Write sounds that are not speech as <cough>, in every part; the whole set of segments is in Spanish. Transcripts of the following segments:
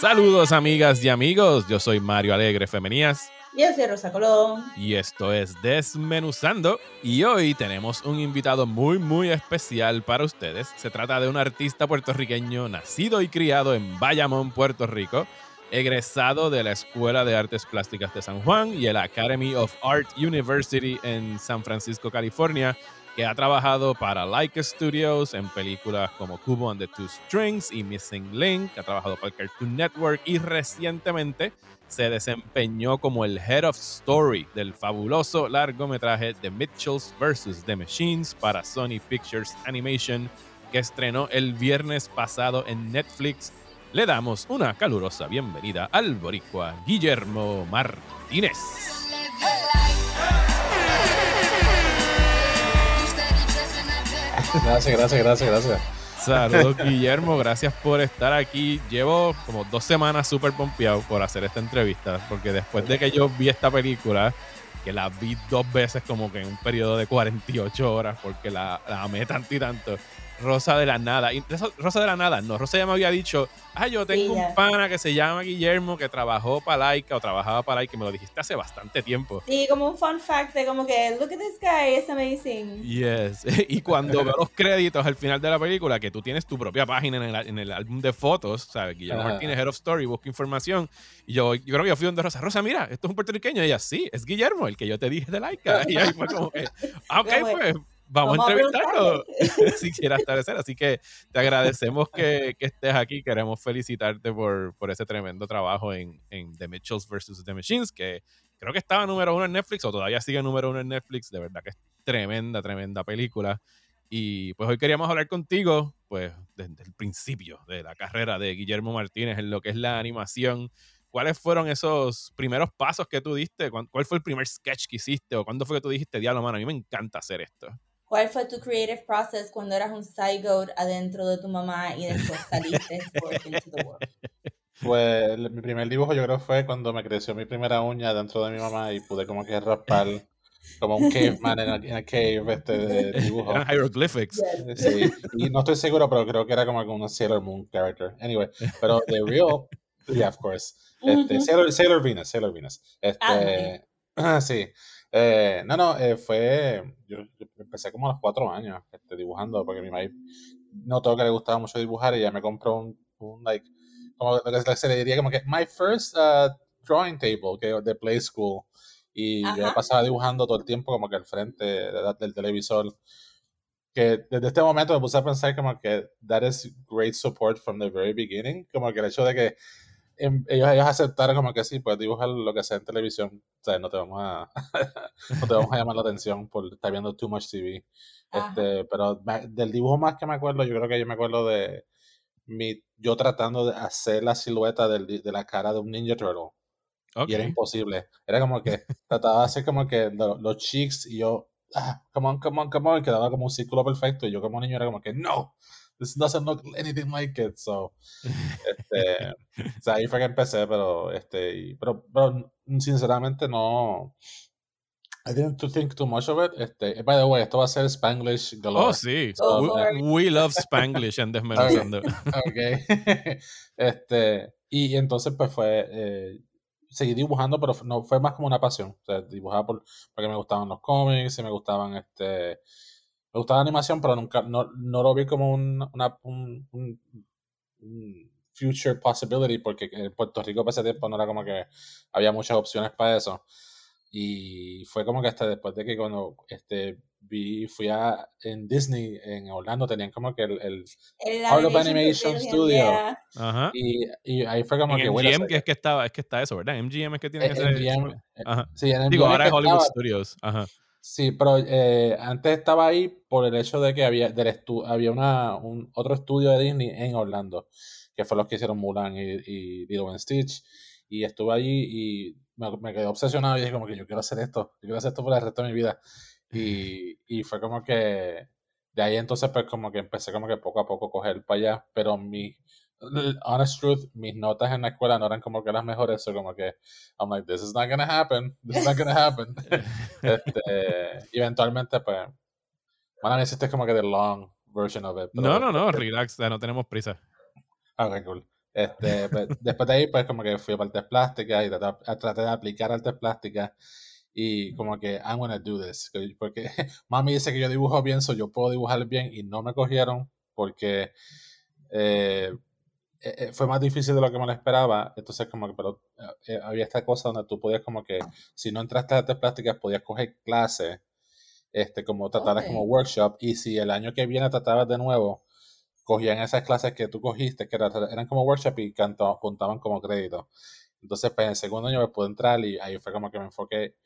Saludos amigas y amigos, yo soy Mario Alegre Femenías. Y yo soy Rosa Colón. Y esto es Desmenuzando. Y hoy tenemos un invitado muy, muy especial para ustedes. Se trata de un artista puertorriqueño nacido y criado en Bayamón, Puerto Rico, egresado de la Escuela de Artes Plásticas de San Juan y el Academy of Art University en San Francisco, California, que ha trabajado para Leica Studios en películas como Cubo and the Two Strings y Missing Link, ha trabajado para Cartoon Network y recientemente se desempeñó como el Head of Story del fabuloso largometraje The Mitchells vs. The Machines para Sony Pictures Animation que estrenó el viernes pasado en Netflix. Le damos una calurosa bienvenida al boricua Guillermo Martínez. Gracias, gracias, gracias, gracias. Saludos, Guillermo. Gracias por estar aquí. Llevo como dos semanas súper pompeado por hacer esta entrevista, porque después de que yo vi esta película, que la vi dos veces como que en un periodo de 48 horas, porque la, la amé tanto y tanto, Rosa de la Nada. Y Rosa de la Nada, no, Rosa ya me había dicho, ah, yo tengo un pana que se llama Guillermo que trabajó para Laika o trabajaba para Laika, me lo dijiste hace bastante tiempo. Sí, como un fun fact de como que, look at this guy, it's amazing. Yes. <laughs> y cuando veo los créditos al final de la película, que tú tienes tu propia página en el, en el álbum de fotos, ¿sabes? Guillermo Martínez, Head of Story, busca información. Y yo, yo creo que yo fui donde Rosa, Rosa, mira, esto es un puertorriqueño. Y ella, sí, es Guillermo, el que yo te dije de Laika. <laughs> Y ahí fue como que, ah, ok, pues vamos, a entrevistarlo si <laughs> quieras estar Así que te agradecemos que, que, estés aquí. Queremos felicitarte por, por ese tremendo trabajo en, en, The Mitchells vs. The Machines, que creo que estaba número uno en Netflix o todavía sigue número uno en Netflix. De verdad que es tremenda, tremenda película. Y pues hoy queríamos hablar contigo, pues desde el principio de la carrera de Guillermo Martínez en lo que es la animación. ¿Cuáles fueron esos primeros pasos que tú diste? ¿Cuál fue el primer sketch que hiciste? ¿O cuándo fue que tú dijiste, diablo, mano, a mí me encanta hacer esto? ¿Cuál fue tu creative process cuando eras un zygote adentro de tu mamá y después saliste into the world? <laughs> Pues mi primer dibujo yo creo fue cuando me creció mi primera uña dentro de mi mamá y pude como que raspar como un caveman en a, cave este de dibujo. hieroglyphics. Sí, y no estoy seguro, pero creo que era como un Sailor Moon character. Anyway, pero The Real, yeah, of course. Este, Sailor, Sailor Venus, Sailor Venus. Este, ah, <clears throat> sí. Eh, no, no, eh, fue. Yo, empecé como a los cuatro años este, dibujando, porque mi madre notó que le gustaba mucho dibujar y ya me compró un, un like, como lo que se le diría como que my first uh, drawing table que, de Play School. Y yo pasaba dibujando todo el tiempo como que al frente del televisor. Que desde este momento me puse a pensar como que that is great support from the very beginning. Como que el hecho de que ellos, ellos aceptaron como que sí, puedes dibujar lo que sea en televisión. O sea, no te vamos a, <laughs> no te vamos a llamar la atención por estar viendo too much TV. Este, pero del dibujo más que me acuerdo, yo creo que yo me acuerdo de mi, yo tratando de hacer la silueta del, de la cara de un Ninja Turtle. Y era imposible. Era como que <laughs> trataba de hacer como que los cheeks y yo, ah, come on, come on, come on, y quedaba como un círculo perfecto. Y yo como niño era como que, no, this doesn't look anything like it. So, este, <laughs> o sea, ahí fue que empecé, pero, este, pero, pero sinceramente no. I didn't think too much of it. Este, by the way, esto va a ser Spanglish galore. Oh, sí. we, love Spanglish en Desmenuzando. <laughs> Okay. okay. <laughs> este, y entonces, pues fue. Eh, seguí dibujando, pero no fue más como una pasión. O sea, dibujaba por, porque me gustaban los cómics y me gustaban este me gustaba la animación, pero nunca, no, no lo vi como un, una, un, un, future possibility, porque en Puerto Rico para ese tiempo no era como que había muchas opciones para eso. Y fue como que hasta después de que cuando este, vi, fui a en Disney, en Orlando, tenían como que el, el, Art of Animation Studio. Ajá. Y, y, ahí fue como en que MGM, que es que estaba, es que está eso, ¿verdad? MGM es que tiene que ser. MGM, Ajá. Sí, en Digo, ahora es Hollywood Studios. Ajá. Sí, pero eh, antes estaba ahí por el hecho de que había, del había una, un, otro estudio de Disney en Orlando, que fue los que hicieron Mulan y, y Little Stitch. Y estuve allí y me, me, quedé obsesionado y dije como que yo quiero hacer esto, yo quiero hacer esto por el resto de mi vida. Y, y fue como que de ahí entonces pues como que empecé como que poco a poco a coger para allá, pero mi, honest truth, mis notas en la escuela no eran como que las mejores, o como que I'm like, this is not gonna happen, this is not gonna happen. <laughs> este, eventualmente, pues, bueno, necesitas como que the long version of it. no, no, no, relax, no tenemos prisa. Ok, cool. Este, pues, <laughs> después de ahí, pues como que fui a artes plásticas y traté, de aplicar artes plásticas y como que I'm gonna do this. Porque <laughs> mami dice que yo dibujo bien, so yo puedo dibujar bien y no me cogieron porque eh, eh, eh, fue más difícil de lo que me lo esperaba. Entonces, como que, pero había esta cosa donde tú podías, como que, si no entraste a artes plásticas, podías coger clases, este, como tratarlas como workshop. Y si el año que viene tratabas de nuevo, cogían esas clases que tú cogiste, que eran, como workshop y canto, contaban como crédito. Entonces, pues en el segundo año me pude entrar y ahí fue como que me enfoqué.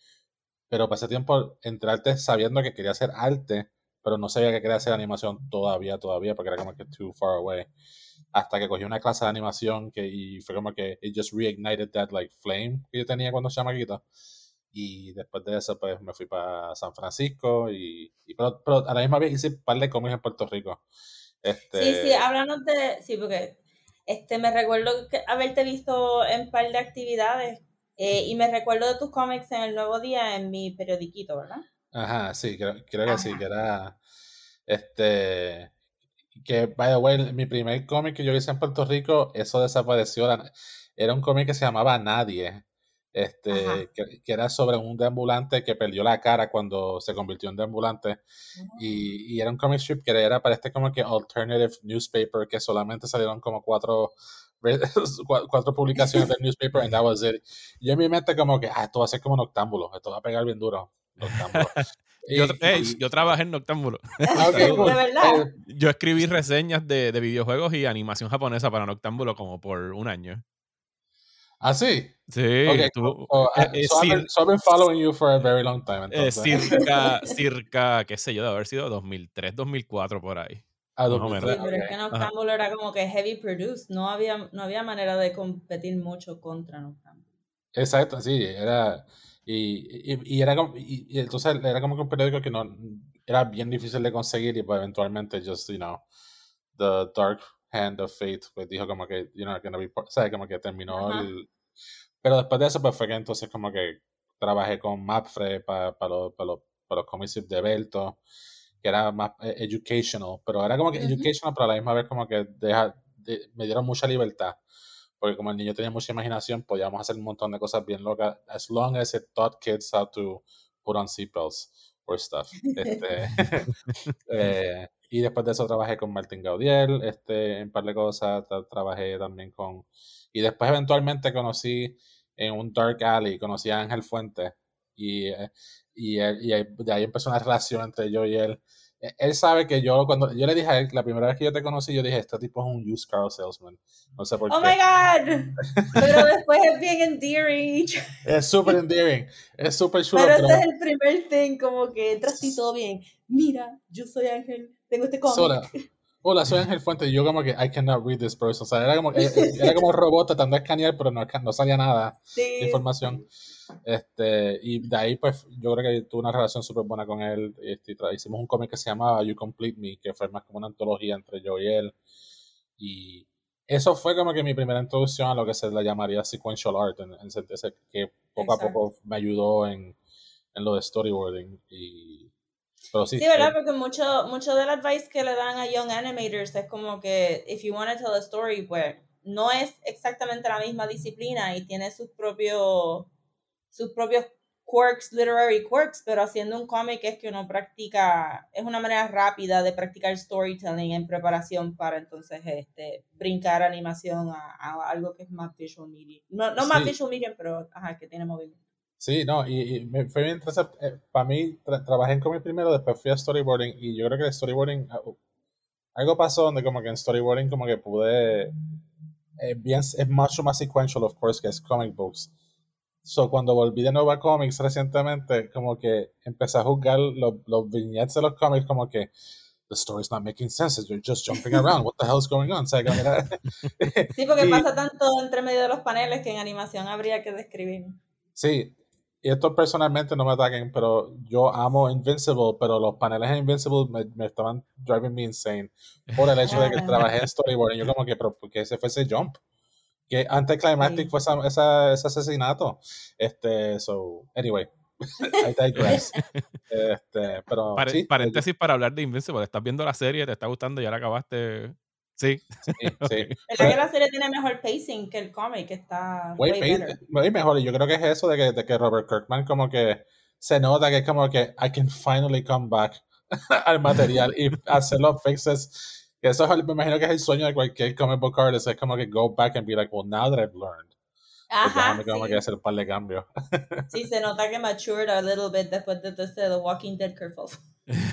Pero pasé tiempo entrarte sabiendo que quería hacer arte, pero no sabía que quería hacer animación todavía, todavía, porque era como que too far away. Hasta que cogí una clase de animación que, y fue como que it just reignited that like flame que yo tenía cuando era chamaquito. Y después de eso, pues me fui para San Francisco y, pero, pero, a la misma vez hice un par de cómics en Puerto Rico. Este... Sí, sí, háblanos de. Sí, porque este, me recuerdo haberte visto en un par de actividades eh, y me recuerdo de tus cómics en el Nuevo Día en mi periodiquito, ¿verdad? Ajá, sí, creo, creo que sí, que era. Este. Que, by the way, mi primer cómic que yo hice en Puerto Rico, eso desapareció. Era un cómic que se llamaba Nadie este, que, era sobre un deambulante que perdió la cara cuando se convirtió en deambulante. y, y, era un comic strip que era para este como que alternative newspaper que solamente salieron como cuatro <laughs> cuatro publicaciones del <laughs> newspaper and that was it. Y en mi mente como que, ah, esto va a ser como Noctámbulo, esto va a pegar bien duro. <laughs> yo, yo, trabajé en Noctámbulo. <laughs> Ah, ¿De verdad? Eh, yo escribí reseñas de, de, videojuegos y animación japonesa para Noctámbulo como por un año. ¿Ah, sí? Sí. Okay, tú, oh, uh, eh, so, I've been, so, I've been, following you for a very long time. Eh, circa, <laughs> circa, qué sé yo, de haber sido 2003, 2004 por ahí. Ah, 2003. Sí, pero es que Noctámbulo era como que heavy produced. No había, no había manera de competir mucho contra Noctámbulo. Exacto, sí. Era... Y, y, y, era como, y, y, entonces era como que un periódico que no era bien difícil de conseguir y pues eventualmente just you know the dark hand of fate pues dijo como que you know gonna be o sea como que terminó el, pero después de eso, pues fue que entonces como que trabajé con Mapfre para los, para los, cómics de Belto, que era más eh, educational, pero era como que educational, pero a la misma vez como que deja, me dieron mucha libertad. Porque como el niño tenía mucha imaginación, podíamos hacer un montón de cosas bien locas, as long as it taught kids how to put on seatbelts or stuff. Este, <laughs> eh, y después de eso trabajé con Martín Gaudiel, este, en par de cosas, trabajé también con... Y después eventualmente conocí en un dark alley, conocí a Ángel Fuentes y, eh, y, y, de ahí empezó una relación entre yo y él. E, él sabe que yo, cuando yo le dije a él, la primera vez que yo te conocí, yo dije, este tipo es un used car salesman. No sé por oh qué. Oh my God. <laughs> Pero después es bien endearing. Es súper endearing. Es súper chulo. Pero, este es el primer thing, como que entras y todo bien. Mira, yo soy Ángel, tengo este cómic hola, soy Ángel Fuente. Y yo como que, I cannot read this person. O sea, era como, eh, eh, era como <laughs> un robot tratando de escanear, pero no, no salía nada de información. Este, y de ahí, pues, yo creo que tuve una relación súper buena con él. Este, hicimos un cómic que se llamaba You Complete Me, que fue más como una antología entre yo y él. Y eso fue como que mi primera introducción a lo que se le llamaría sequential art, en, en que poco a poco me ayudó en, en lo de storyboarding. Y sí, ¿verdad? Porque mucho, mucho del advice que le dan a young animators es como que, if you want to tell a story, pues no es exactamente la misma disciplina y tiene sus propios, sus propios quirks, literary quirks, pero haciendo un cómic es que uno practica, es una manera rápida de practicar storytelling en preparación para entonces este, brincar animación a, algo que es más visual media. No, no más visual media, pero ajá, que tiene movimiento. Sí, no, y, me fue bien interesante. Eh, para mí, trabajé en cómic primero, después fui a storyboarding y yo creo que el storyboarding, ah, algo pasó donde como que en storyboarding como que pude, eh, bien, es mucho más sequential, of course, que es comic books. So, cuando volví de nuevo a cómics recientemente, como que empecé a juzgar los, los vignettes de los cómics como que the story's not making sense, you're just jumping around, what the hell's going on? sí, porque <laughs> pasa tanto entre medio de los paneles que en animación habría que describir. Sí, y esto personalmente no me ataquen, pero yo amo Invincible, pero los paneles en Invincible me, estaban driving me insane por el hecho de que trabajé en storyboard. Y yo como que, pero ¿por qué ese fue ese jump? Que anticlimactic fue ese asesinato. Este, so, anyway. <laughs> I digress. este, pero, paréntesis para hablar de Invincible. Estás viendo la serie, te está gustando, ya la acabaste. Sí. Sí, <laughs> sí. ¿Verdad que la serie tiene mejor pacing que el cómic? Que está way, better. Muy mejor. Y yo creo que es eso de que, de que Robert Kirkman como que se nota que es como que I can finally come back <laughs> al material y hacer los fixes. Que eso es, me imagino que es el sueño de cualquier comic book artist. Es como que go back and be like, well, now that I've learned. Pues Ajá, pues sí. que hacer un par de cambios. <laughs> sí, se nota que matured a little bit después de este The Walking Dead curve.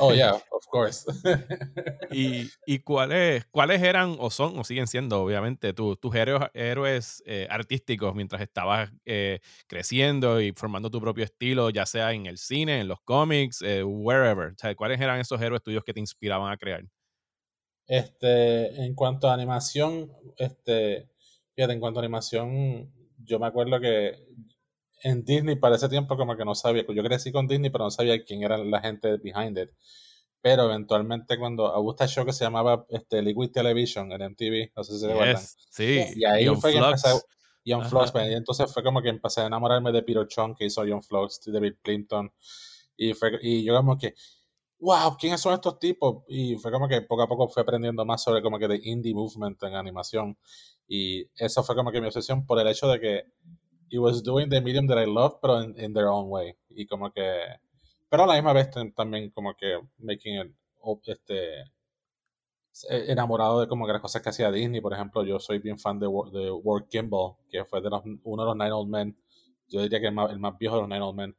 Oh, yeah, of course. <laughs> ¿Y, y cuáles, cuáles eran o son o siguen siendo, obviamente, tus héroes, héroes eh, artísticos mientras estabas eh, creciendo y formando tu propio estilo, ya sea en el cine, en los cómics, eh, wherever? O sea, ¿Cuáles eran esos héroes tuyos que te inspiraban a crear? Este, en cuanto a animación, este, fíjate, en cuanto a animación, yo me acuerdo que en Disney para ese tiempo como que no sabía, yo crecí con Disney pero no sabía quién era la gente behind it. Pero eventualmente cuando a gusta show que se llamaba este, Liquid Television en MTV, no sé si se recuerdan. Sí, y ahí fue que empecé, Young Flux, y entonces fue como que empecé a enamorarme de Peter Chung que hizo Young Flux, de David Clinton, y, fue, y yo como que, wow, ¿quiénes son estos tipos? Y fue como que poco a poco fui aprendiendo más sobre como que de indie movement en animación, y eso fue como que mi obsesión por el hecho de que it was doing the medium that I love, pero in, their own way. Y como que, pero a la misma vez también como que making it, este, e, enamorado de como que las cosas que hacía Disney. Por ejemplo, yo soy bien fan de, de Ward Kimball, que fue de los, uno de los Nine Old Men. Yo diría que el más, el más viejo de los Nine Old Men.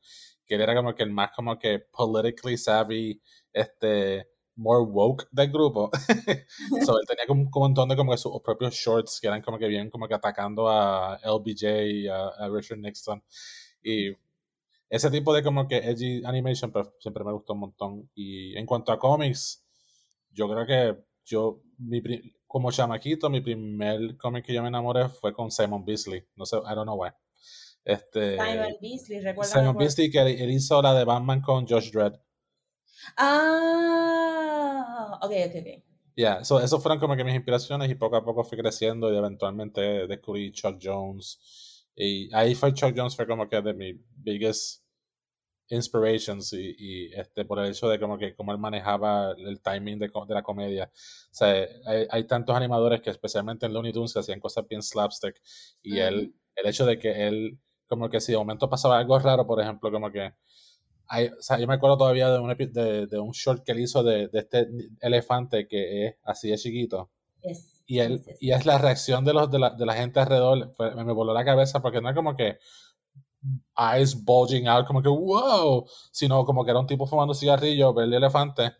Que era como que el más como que politically savvy, este, more woke del grupo. <laughs> so, él tenía como un montón de como que sus propios shorts que eran como que bien como que atacando a LBJ y a, Richard Nixon. Y ese tipo de como que edgy animation pues, siempre me gustó un montón. Y en cuanto a cómics, yo creo que yo, mi, como chamaquito, mi primer cómic que yo me enamoré fue con Simon Beasley. No sé, I don't know why. Este, Simon Beasley, recuerda. Simon Beasley, que él, hizo la de Batman con Josh Dredd. Ah, ok, ok, ok. Ya, yeah, so, eso fueron como que mis inspiraciones y poco a poco fui creciendo y eventualmente descubrí Chuck Jones. Y ahí fue Chuck Jones, fue como que de mis biggest inspirations y, y, este por el hecho de como que cómo él manejaba el timing de, de la comedia. O sea, hay, hay, tantos animadores que especialmente en Looney Tunes hacían cosas bien slapstick y él, el hecho de que él, como que si de momento pasaba algo raro, por ejemplo, como que o sea, yo me acuerdo todavía de un, de, de un short que él hizo de, de, este elefante que es así de chiquito. y, él, y es la reacción de, los, de, la, de la gente alrededor. me, me voló la cabeza porque no es como que eyes bulging out, como que wow, sino como que era un tipo fumando cigarrillo, ve el elefante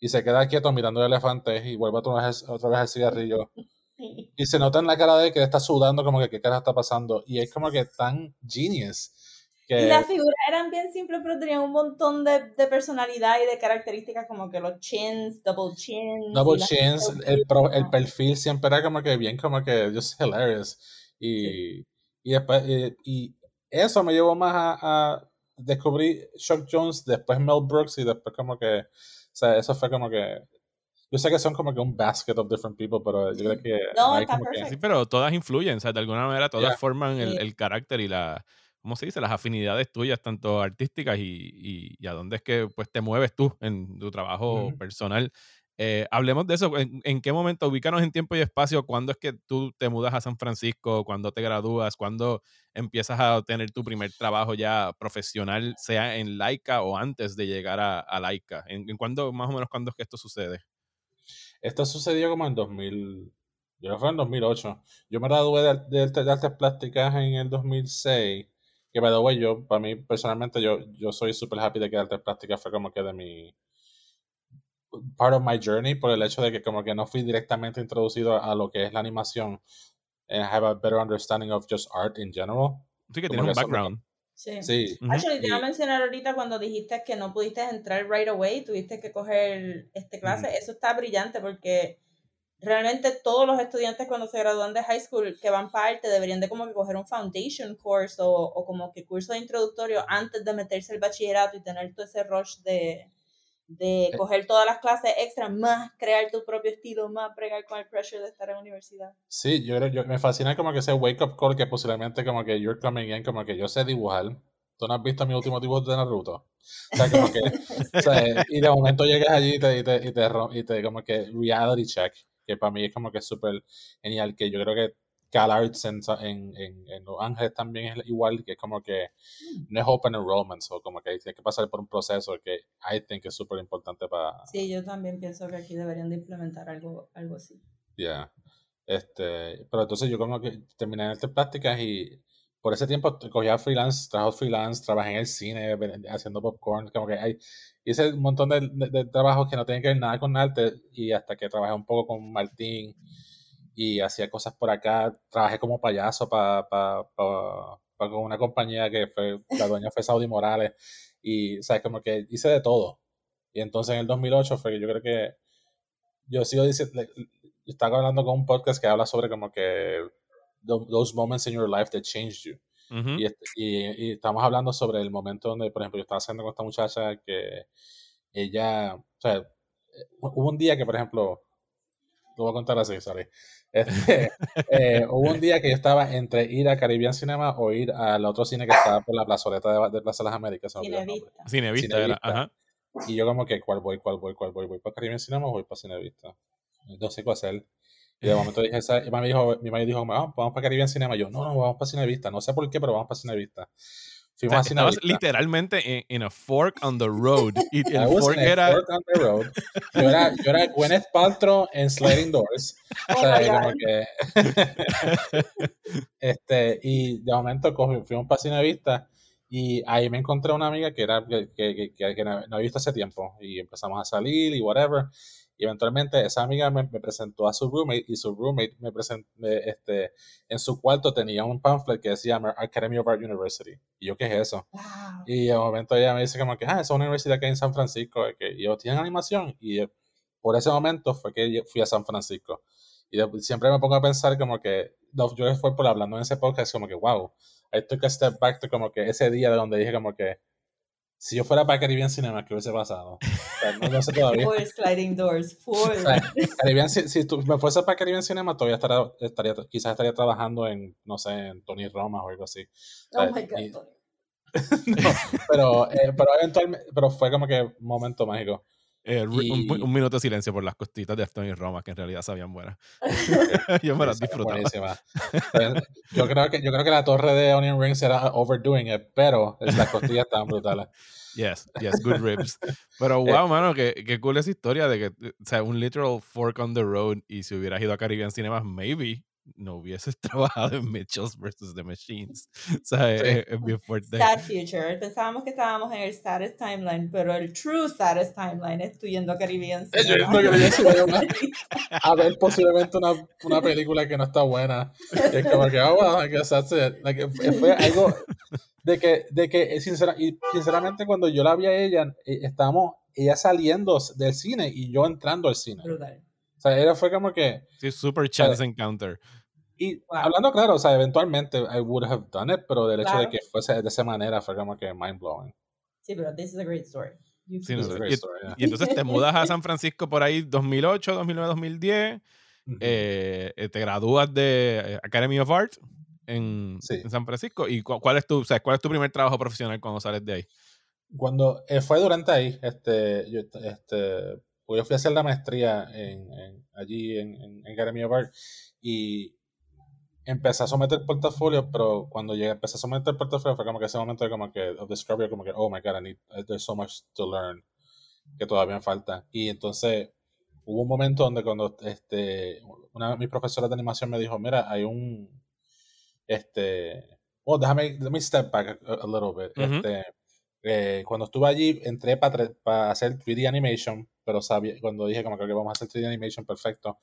y se queda quieto mirando el elefante y vuelve otra vez, otra vez el cigarrillo. <laughs> Y se nota en la cara de que está sudando, como que qué cara está pasando. Y es como que tan genius y las figuras eran bien simples, pero tenían un montón de, de, personalidad y de características como que los chins, double chins. Double chins, el, el, perfil siempre era como que bien, como que just hilarious. Y, y después, y, eso me llevó más a, a, descubrir Chuck Jones, después Mel Brooks y después como que, o sea, eso fue como que yo sé que son como que un basket of different people, pero yo creo que. No, está perfecto. Sí, pero todas influyen, o sea, de alguna manera todas forman el, el, carácter y la, ¿cómo se dice? Las afinidades tuyas, tanto artísticas y, y, a dónde es que pues, te mueves tú en tu trabajo personal. Eh, hablemos de eso. ¿En, qué momento, ubícanos en tiempo y espacio, cuándo es que tú te mudas a San Francisco, cuándo te gradúas, cuándo empiezas a tener tu primer trabajo ya profesional, sea en Laika o antes de llegar a, a Laika? ¿En, ¿En, cuándo, más o menos, cuándo es que esto sucede? Esto sucedió como en 2000, yo fue en 2008. Yo me gradué de, de, de artes plásticas en el 2006 que, by the way, yo, para mí, personalmente, yo, yo soy súper happy de que artes plásticas fue como que de mi part of my journey por el hecho de que como que no fui directamente introducido a, lo que es la animación and I have a better understanding of just art in general. Sí, que tienes un background. Sí. sí. Actually, te iba a mencionar ahorita cuando dijiste que no pudiste entrar right away, tuviste que coger este clase. Eso está brillante porque realmente todos los estudiantes cuando se gradúan de high school que van parte deberían de como que coger un foundation course o, o como que curso de introductorio antes de meterse al bachillerato y tener todo ese rush de, de eh. coger todas las clases extra, más crear tu propio estilo, más pregar con el pressure de estar en la universidad. Sí, yo, yo me fascina como que ese wake up call que posiblemente como que you're coming in, como que yo sé dibujar. ¿Tú no has visto mi último dibujo de Naruto? O sea, como que, <laughs> o sea, y de momento llegas allí y te, y te, y te, y te como que reality check que para mí es como que súper genial, que yo creo que Cal Arts en, en, Los Ángeles también es igual, que es como que mm. no es open enrollment, o como que tiene que pasar por un proceso que I think es súper importante para... Sí, yo también pienso que aquí deberían de implementar algo, algo así. Ya. Este, pero entonces yo como que terminé en estas prácticas y por ese tiempo cogía freelance, trabajo freelance, trabajé en el cine, haciendo popcorn, como que hay, hice un montón de, de, trabajos que no tienen que ver nada con arte y hasta que trabajé un poco con Martín y hacía cosas por acá, trabajé como payaso para pa, pa, con una compañía que fue, la dueña fue Saudi Morales y, sabes, como que hice de todo. Y entonces en el 2008 fue que yo creo que yo sigo diciendo, estaba hablando con un podcast que habla sobre como que those moments in your life that changed you. Este, y, estamos hablando sobre el momento donde, por ejemplo, yo estaba haciendo con esta muchacha que ella, o sea, eh, hubo un día que, por ejemplo, lo voy a contar así, sorry. Este, <laughs> eh, hubo un día que yo estaba entre ir a Caribbean Cinema o ir al otro cine que estaba por la plazoleta de, de Plaza de las Américas. Cinevista. Cinevista, era, ajá. Y yo como que, ¿cuál voy, cuál voy, cuál voy? ¿Voy para Caribbean Cinema o voy para Cinevista? No sé qué hacer. Y de momento dije, esa, y me dijo, mi madre dijo, vamos, vamos para Caribbean Cinema. Yo, no, no, vamos para Cinevista. No sé por qué, pero vamos para Cinevista. Fuimos a Cinevista. literalmente en, a fork on the road. Y <laughs> el fork era... Fork on the road. Yo era, yo era <laughs> Gwyneth Paltrow en Sliding Doors. o oh sea, como que... <laughs> este, y de momento fuimos para Cinevista y ahí me encontré una amiga que era que, que, que, que no había visto hace tiempo y empezamos a salir y whatever. Y eventualmente esa amiga me, presentó a su roommate y su roommate me presentó, este, en su cuarto tenía un pamphlet que decía Academy of Art University. Y yo, ¿qué es eso? Y de momento ella me dice como que, ah, es una universidad que hay en San Francisco. Que, y yo, ¿tienen animación? Y por ese momento fue que fui a San Francisco. Y siempre me pongo a pensar como que, yo fue por hablando en ese podcast, como que, wow, I took a step back to como que ese día de donde dije como que, si yo fuera para Caribbean Cinema, ¿qué hubiese pasado? no, sé todavía. Full sliding doors, full. Caribbean, si, tú me fuese para Caribbean Cinema, todavía estaría, estaría, quizás estaría trabajando en, no sé, en Tony Roma o algo así. Oh my God, <laughs> no, pero, eh, pero eventualmente, pero fue como que un momento mágico. Eh, un, minuto de silencio por las costitas de Tony Roma, que en realidad sabían buenas. <laughs> <laughs> yo me las disfrutaba. <laughs> yo, creo que, yo creo que la torre de Onion Rings era overdoing it, pero las costillas estaban brutales. Yes, yes, good ribs. Pero wow, mano, qué, qué cool esa historia de que, o sea, un literal fork on the road y si hubieras ido a Caribbean Cinemas, maybe no hubieses <laughs> trabajado en Mitchells vs. The Machines. O sea, es, bien fuerte. Sad Future. Pensábamos que estábamos en el saddest timeline, pero el true saddest timeline es tú yendo a Caribbean. <laughs> <laughs> a ver posiblemente una, una, película que no está buena. es como que, oh, well, I guess that's it. Like, fue algo de que, de que eh, sincera, y sinceramente cuando yo la vi a ella, eh, estábamos ella saliendo del cine y yo entrando al cine. Brutal. O sea, ella fue como que... Sí, super chance encounter. Y hablando claro, o sea, eventualmente I would have done it, pero del hecho de que fuese de esa manera fue como que mind blowing. Sí, pero this is a great story. Sí, no, y, story y, entonces te mudas a San Francisco por ahí 2008, 2009, 2010. te gradúas de eh, Academy of Art en, en San Francisco. ¿Y cuál es, tu, o sea, cuál es tu primer trabajo profesional cuando sales de ahí? Cuando eh, fue durante ahí, este, yo, este, pues yo fui a hacer la maestría en, en allí en, en, Academy of Art y empecé a someter portafolio, pero cuando llegué, empecé a someter portafolio fue como que ese momento de como que, of discovery, como que, oh my god, I need, uh, there's so much to learn, que todavía me falta. Y entonces hubo un momento donde cuando este, una de mis profesoras de animación me dijo, mira, hay un, este, oh, déjame, let me step back a, little bit. Este, eh, cuando estuve allí, entré para para hacer 3D animation, pero sabía, cuando dije como que vamos a hacer 3D animation, perfecto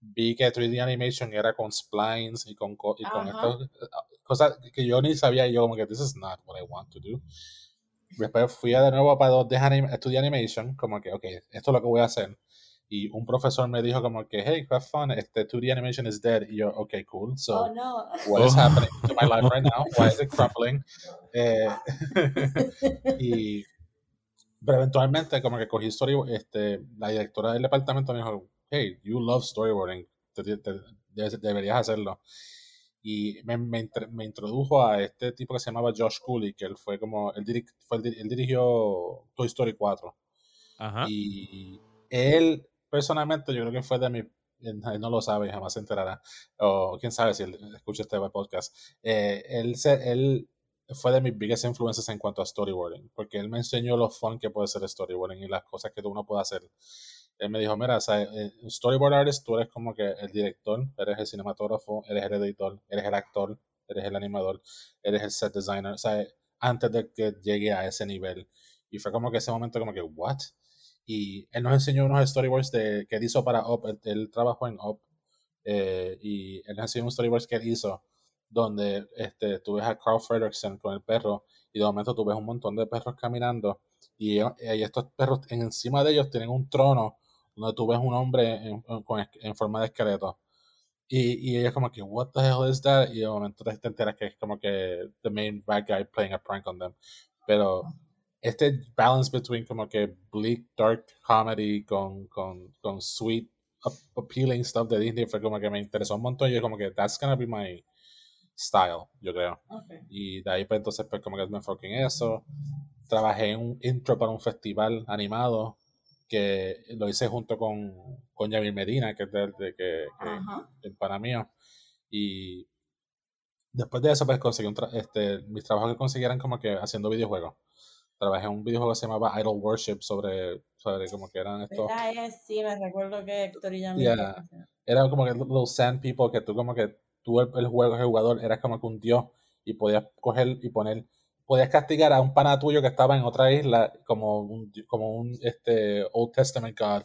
vi que 3D Animation era con splines y con, y con estas cosas que yo ni sabía y yo como que this is not what I want to do. Después fui de nuevo para 2D estudiar animation, como que, ok, esto es lo que voy a hacer. Y un profesor me dijo como que, hey, have fun, este 2D animation is dead. Y yo, ok, cool. So, oh, no. what is happening to my life right now? Why is it <laughs> crumbling? Eh, <laughs> y, pero eventualmente como que cogí story, este, la directora del departamento me dijo, hey, you love storyboarding, deberías hacerlo. Y me, me, introdujo a este tipo que se llamaba Josh Cooley, que él fue como, él, fue él dirigió Toy Story 4. Ajá. Y él, personalmente, yo creo que fue de mis él, no lo sabe, jamás se enterará, o quién sabe si él escucha este podcast, eh, él, se, él fue de mis biggest influences en cuanto a storyboarding, porque él me enseñó lo fun que puede ser storyboarding y las cosas que uno puede hacer. Él me dijo, mira, o eh, storyboard artist, tú eres como que el director, eres el cinematógrafo, eres el editor, eres el actor, eres el animador, eres el set designer, o sea, antes de que llegue a ese nivel. Y fue como que ese momento como que, ¿what? Y él nos enseñó unos storyboards de, que él hizo para Up, él, trabajó en Up, eh, y él nos enseñó unos storyboards que él hizo donde este, tú ves a Carl Fredrickson con el perro y de momento tú ves un montón de perros caminando y, estos perros encima de ellos tienen un trono donde tú ves un hombre en, en, forma de esqueleto. Y, y ella es como que, what the hell is that? Y de momento te, enteras que es como que the main bad guy playing a prank on them. Pero este balance between como que bleak, dark comedy con, con, con sweet, appealing stuff de Disney fue como que me interesó un montón. Y yo como que, that's gonna be my style, yo creo. Y de ahí pues entonces pues como que me enfoqué en eso. Trabajé en un intro para un festival animado que lo hice junto con, con Yamil Medina, que es de, que, el para mío. Y después de eso pues conseguí un este, mis trabajos que conseguían como que haciendo videojuegos. Trabajé en un videojuego que se llamaba Idol Worship sobre, sobre como que eran estos... Sí, me recuerdo que Héctor y Yamil... Era como que los sand people que tú como que tú el, juego, el jugador, eras como que un dios y podías coger y poner, podías castigar a un pana tuyo que estaba en otra isla como un, como un este, Old Testament God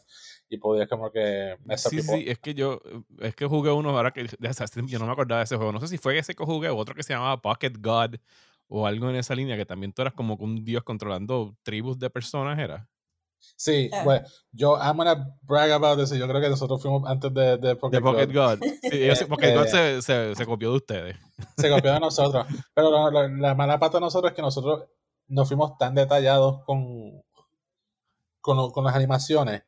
y podías como que... Sí, sí, es que yo, es que jugué uno ahora que yo no me acordaba de ese juego, no sé si fue ese que jugué o otro que se llamaba Pocket God o algo en esa línea que también tú eras como un dios controlando tribus de personas, ¿era? Sí, bueno, yo, I'm gonna brag about this. Yo creo que nosotros fuimos antes de, de Pocket, God. Sí, Pocket God se, se, se, copió de ustedes. <laughs> Se copió de nosotros. Pero la, mala pata de nosotros es que nosotros no fuimos tan detallados con, con, con las animaciones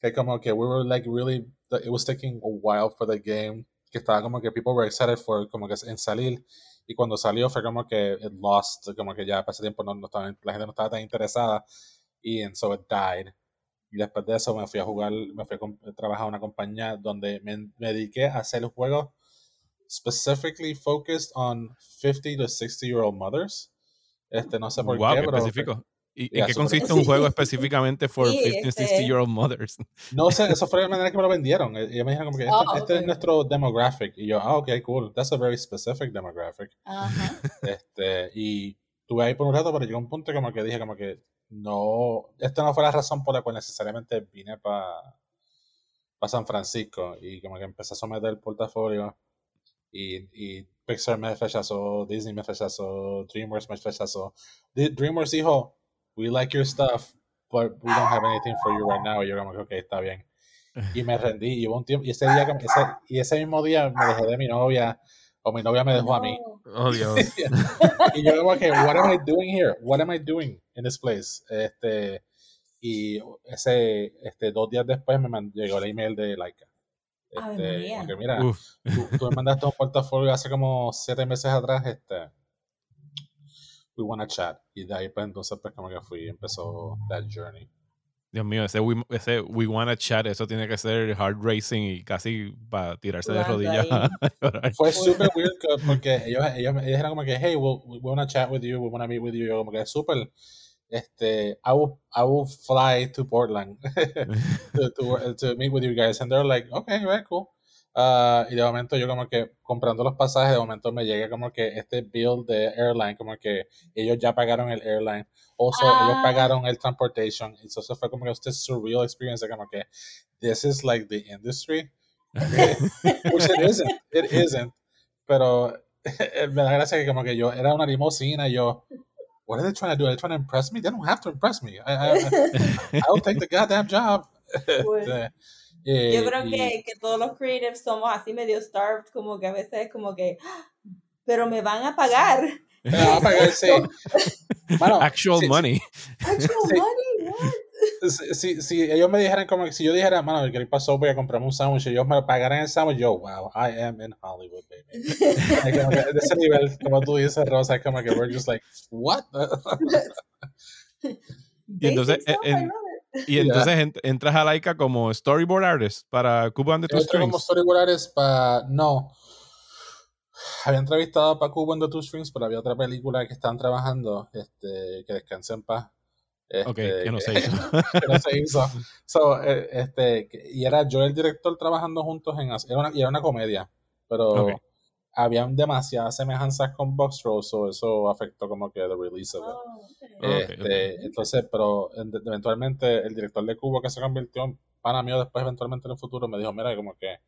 que como que we were like really, it was taking a while for the game, que estaba como que people were excited for como que en salir y cuando salió fue como que it lost, como que ya para ese tiempo no, no estaba, la gente no estaba tan interesada y en so it died. Y después de eso me fui a jugar, me fui a trabajar en una compañía donde me, dediqué a hacer juegos specifically focused on 50 to 60 year old mothers. Este, no sé por qué, pero. Específico. ¿Y en qué consiste un juego específicamente for 50 60 este year old mothers? No sé, eso fue la manera que me lo vendieron. Y me dijeron como que este, este es nuestro demographic. Y yo, ah, ok, cool. That's a very specific demographic. Este, y tuve ahí por un rato, pero llegó un punto como que dije como que no, esta no fue la razón por la cual necesariamente vine para San Francisco y como que empecé a someter el portafolio y, y Pixar me rechazó, Disney me rechazó, DreamWorks me rechazó. DreamWorks dijo, we like your stuff, but we don't have anything for you right now. Y yo como que, ok, está bien. Y me rendí y hubo un tiempo, y ese día, y ese mismo día me dejé de mi novia o mi novia me dejó a mí. Oh, Dios. <laughs> y yo como que, what am I doing here? What am I doing in this place? Este, y ese, este, dos días después me mandó, llegó el email de Laika. Este, porque mira, tú, tú, me mandaste un portafolio hace como siete meses atrás, este, we wanna chat. Y de ahí pues entonces pues como que fui, empezó that journey. Dios mío, ese we, ese we Wanna Chat, eso tiene que ser hard racing y casi para tirarse de rodillas. <laughs> Fue súper weird <laughs> porque ellos, ellos, ellos, eran como que, hey, we'll, we wanna chat with you, we wanna meet with you. Yo como que súper, este, I will, I will fly to Portland <laughs> to, to, to, meet with you guys. And they're like, okay, right, cool. Uh, y de momento yo como que comprando los pasajes, de momento me llega como que este bill de airline, como que ellos ya pagaron el airline. Ellos ah. pagaron el transportation. Eso fue como que usted surreal experience como que this is like the industry. <laughs> Which it isn't. It isn't. Pero <laughs> me da gracia que como que yo era una limosina y yo what are they trying to do are they trying to impress me they don't have to impress me. I, I, I'll take the goddamn job. <laughs> Este, eh, yo creo que, que todos los creatives somos así medio starved como que a veces como que <gasps> pero me van a pagar <laughs> me van a pagar sí <laughs> Actual money. <laughs> Actual money, what? Si, si, ellos me dijeran como si yo dijera, mano, ¿qué pasó? Voy a comprarme un sándwich y ellos me pagaran el sándwich, yo, wow, I am in Hollywood, baby. de ese nivel, como tú dices, Rosa, como que we're just like, what? y entonces, en, y entonces entras a Laika como storyboard artist para Cubo and the Two Strings. como storyboard artist para. No. Había entrevistado para Cubo and the Two Strings, pero había otra película que estaban trabajando, este, que descanse en paz. Este, ok, que no se hizo. <laughs> que no se hizo. So, eh, este, y era yo el director trabajando juntos en. Era una, y era una comedia, pero habían demasiadas semejanzas con Box so eso afectó como que el release of it. Oh, este, entonces, pero eventualmente el director de Cubo que se convirtió en pana mío después eventualmente en el futuro me dijo, mira, como que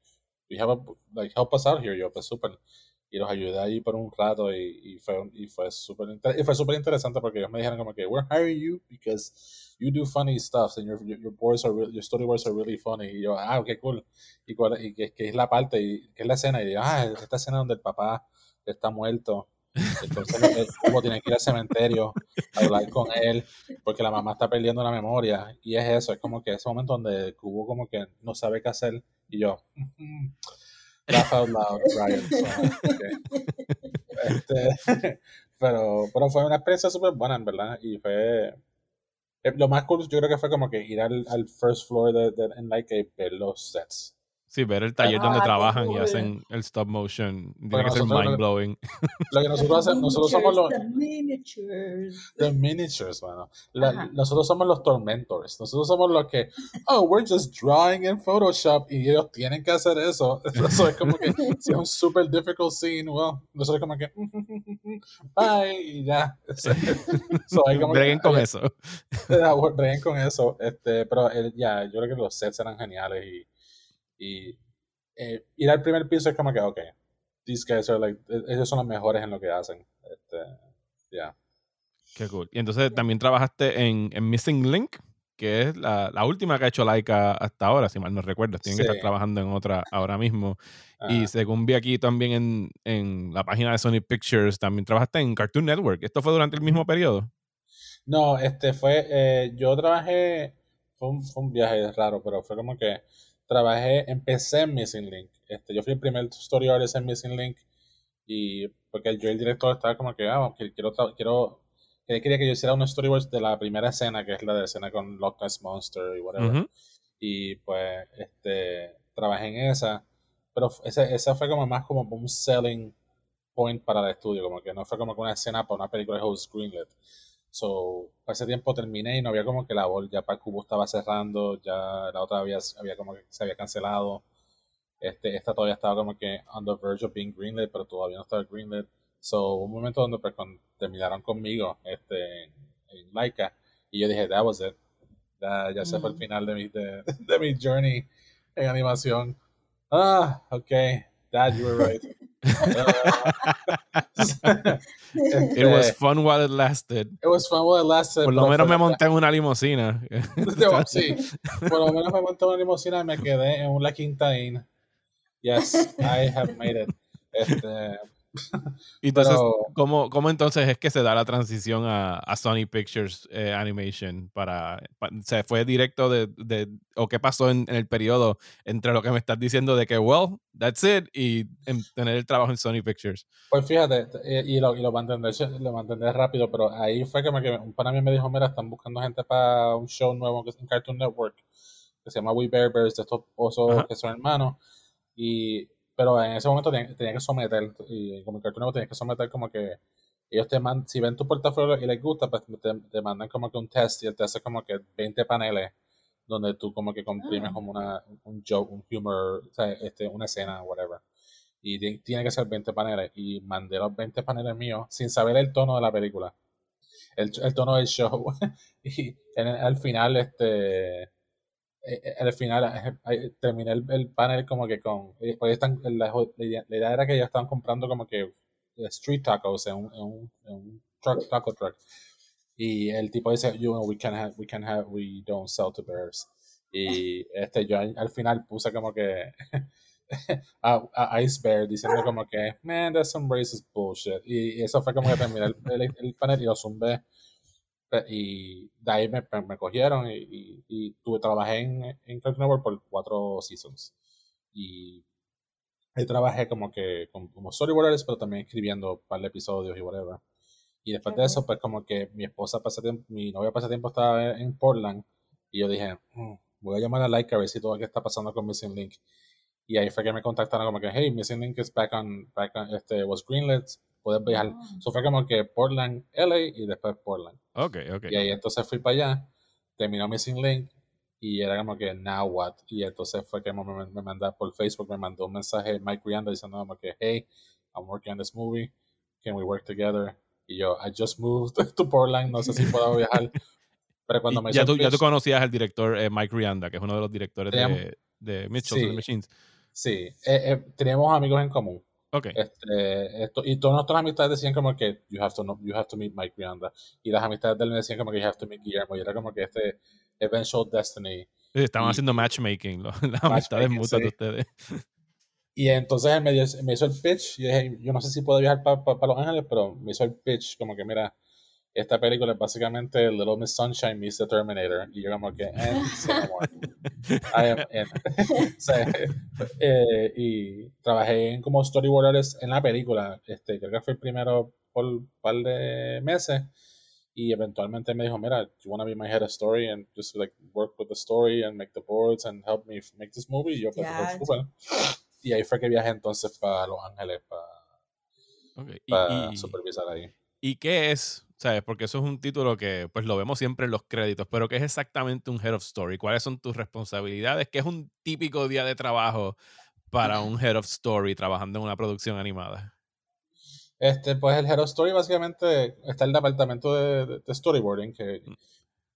we have a, like help us out here, yo, pues súper y los ayudé ahí por un rato y, y fue y fue súper y fue súper interesante porque ellos me dijeron como que we're hiring you because you do funny stuff and your your, boards are your storyboards are really funny. Y yo ah qué cool. Y, y que, que, es la parte y que es la escena y digo ah esta escena donde el papá está muerto entonces <laughs> como tiene que ir al cementerio a hablar con él porque la mamá está perdiendo la memoria. Y es eso es como que ese momento donde Cubo como que no sabe qué hacer y yo laugh out loud, Ryan. este, <laughs> pero, pero fue una experiencia súper buena, en verdad. Y fue. Eh, lo más cool, yo creo que fue como que ir al, al first floor de, de, en like, y ver los sets. Sí, ver el taller donde trabajan y hacen el stop motion. Tiene que ser mind blowing. <laughs> Lo que nosotros hacemos, nosotros somos los. The miniatures. The miniatures, bueno. nosotros somos los tormentors. Nosotros somos los que, oh, we're just drawing in Photoshop y ellos tienen que hacer eso. <laughs> Eso es como que, si es un super difficult scene, well, nosotros como que, <laughs> bye, y ya. so, Breguen con eso. Breguen con eso. Este, pero ya, yo creo que los sets eran geniales y y eh, ir al primer piso es como que, ok, these guys are like, e-, ellos son los mejores en lo que hacen. Este, ya. Qué cool. Y entonces también trabajaste en, en Missing Link, que es la, la, última que ha hecho Laika hasta ahora, si mal no recuerdo. Tienen que estar trabajando en otra ahora mismo. Y según vi aquí también en, en, la página de Sony Pictures, también trabajaste en Cartoon Network. ¿Esto fue durante el mismo periodo? No, este fue, eh, yo trabajé, fue un, fue un, viaje raro, pero fue como que trabajé, empecé en Missing Link. Este, yo fui el primer story artist en Missing Link y porque yo el director estaba como que, ah, quiero, quiero, quería que yo hiciera un storyboard de la primera escena, que es la de escena con Loch Ness Monster y whatever. Y pues, este, trabajé en esa, pero esa, esa fue como más como un selling point para el estudio, como que no fue como que una escena para una película de Host Greenlit. So, ese tiempo terminé y no había como que la bol, ya para Cubo estaba cerrando, ya la otra había, había como que se había cancelado. Este, esta todavía estaba como que on the verge of being greenlit, pero todavía no estaba greenlit. So, un momento donde pues, terminaron conmigo este, en, Laika y yo dije, that was it. Ya, ya se fue el final de mi, de, <laughs> de mi journey en animación. Ah, ok, dad, you were right. <laughs> <laughs> <laughs> it was fun while it lasted. It was fun while it lasted. Por lo menos me monté en una limusina. <laughs> sí, por lo menos me monté en una limusina y me quedé en una quinta Inn. Yes, I have made it. Este, <laughs> entonces, ¿cómo, ¿cómo, entonces es que se da la transición a, a Sony Pictures eh, Animation? Para, ¿Se fue directo de, de o qué pasó en, el periodo entre lo que me estás diciendo de que, well, that's it, y tener el trabajo en Sony Pictures? Pues fíjate, eh, y lo, y lo, mantendré, lo rápido, pero ahí fue que, me, un pana mí me dijo, mira, están buscando gente para un show nuevo que es en Cartoon Network, que se llama We Bear Bears, de estos osos que son hermanos, y pero en ese momento tenía, que someter, y como Cartoon Network tenía que someter como que ellos te mandan, si ven tu portafolio y les gusta, pues te, mandan como que un test y el test es como que 20 paneles donde tú como que comprimes ah. como una, un joke, un humor, o sea, este, una escena, whatever. Y tiene que ser 20 paneles. Y mandé los 20 paneles míos sin saber el tono de la película. El, el tono del show. <laughs> y al final, este al final eh, terminé el, panel como que con están, la, idea era que ellos estaban comprando como que street tacos en un, en un, en un truck, taco truck. Y el tipo dice you know, we can have we can have we don't sell to bears. Y <laughs> este yo al final puse como que <laughs> a, Ice Bear diciendo como que man that's some racist bullshit. Y, eso fue como que terminé el, el, panel y lo zumbé y de ahí me, me cogieron y, y, tuve, trabajé en, en Cartoon Network por cuatro seasons. Y ahí trabajé como que como storyboarders, pero también escribiendo un par de episodios y whatever. Y después de eso, pues como que mi esposa tiempo mi novia tiempo estaba en Portland Y yo dije, mm, voy a llamar a Like a ver si todo lo que está pasando con Missing Link. Y ahí fue que me contactaron como que, hey, Missing Link is back on, back on, este, was greenlit, puedes viajar. Eso ah. fue como que Portland, LA y después Portland. Ok, ok. Y ahí entonces fui para allá, terminó Missing Link y era como que, now what? Y entonces fue que me, me mandó por Facebook, me mandó un mensaje Mike Rianda diciendo como que, hey, I'm working on this movie, can we work together? Y yo, I just moved <laughs> to Portland, no sé si puedo viajar. Pero cuando me ya, tú, ya tú conocías al director eh, Mike Rianda, que es uno de los directores de, de Mitchell sí, Machines. Sí, eh, eh, teníamos amigos en común. Okay. Este, esto, y todas nuestras amistades decían como que you have to know, you have to meet Mike Rianda y las amistades de él me decían como que you have to meet Guillermo y era como que este eventual destiny. Estaban haciendo matchmaking <laughs> las amistades mutuas de ustedes. Y entonces él me, me, hizo el pitch y dije yo no sé si puedo viajar para Los Ángeles pero me hizo el pitch como que mira esta película es básicamente Little Miss Sunshine meets The Terminator. Y yo como que, eh, <laughs> I am in. <laughs> eh, y trabajé en como storyboarders en la película. Este, creo que fue el primero por un par de meses. Y eventualmente me dijo, mira, you want to be my head of story and just like work with the story and make the boards and help me make this movie. Y yo, pues, pues Y ahí fue que viajé entonces para Los Ángeles para, okay. para supervisar ahí. ¿Y qué es ¿sabes? Porque eso es un título que pues lo vemos siempre en los créditos, pero ¿qué es exactamente un Head of Story? ¿Cuáles son tus responsabilidades? ¿Qué es un típico día de trabajo para un Head of Story trabajando en una producción animada? Este, pues el Head of Story básicamente está en el departamento de, storyboarding, que mm.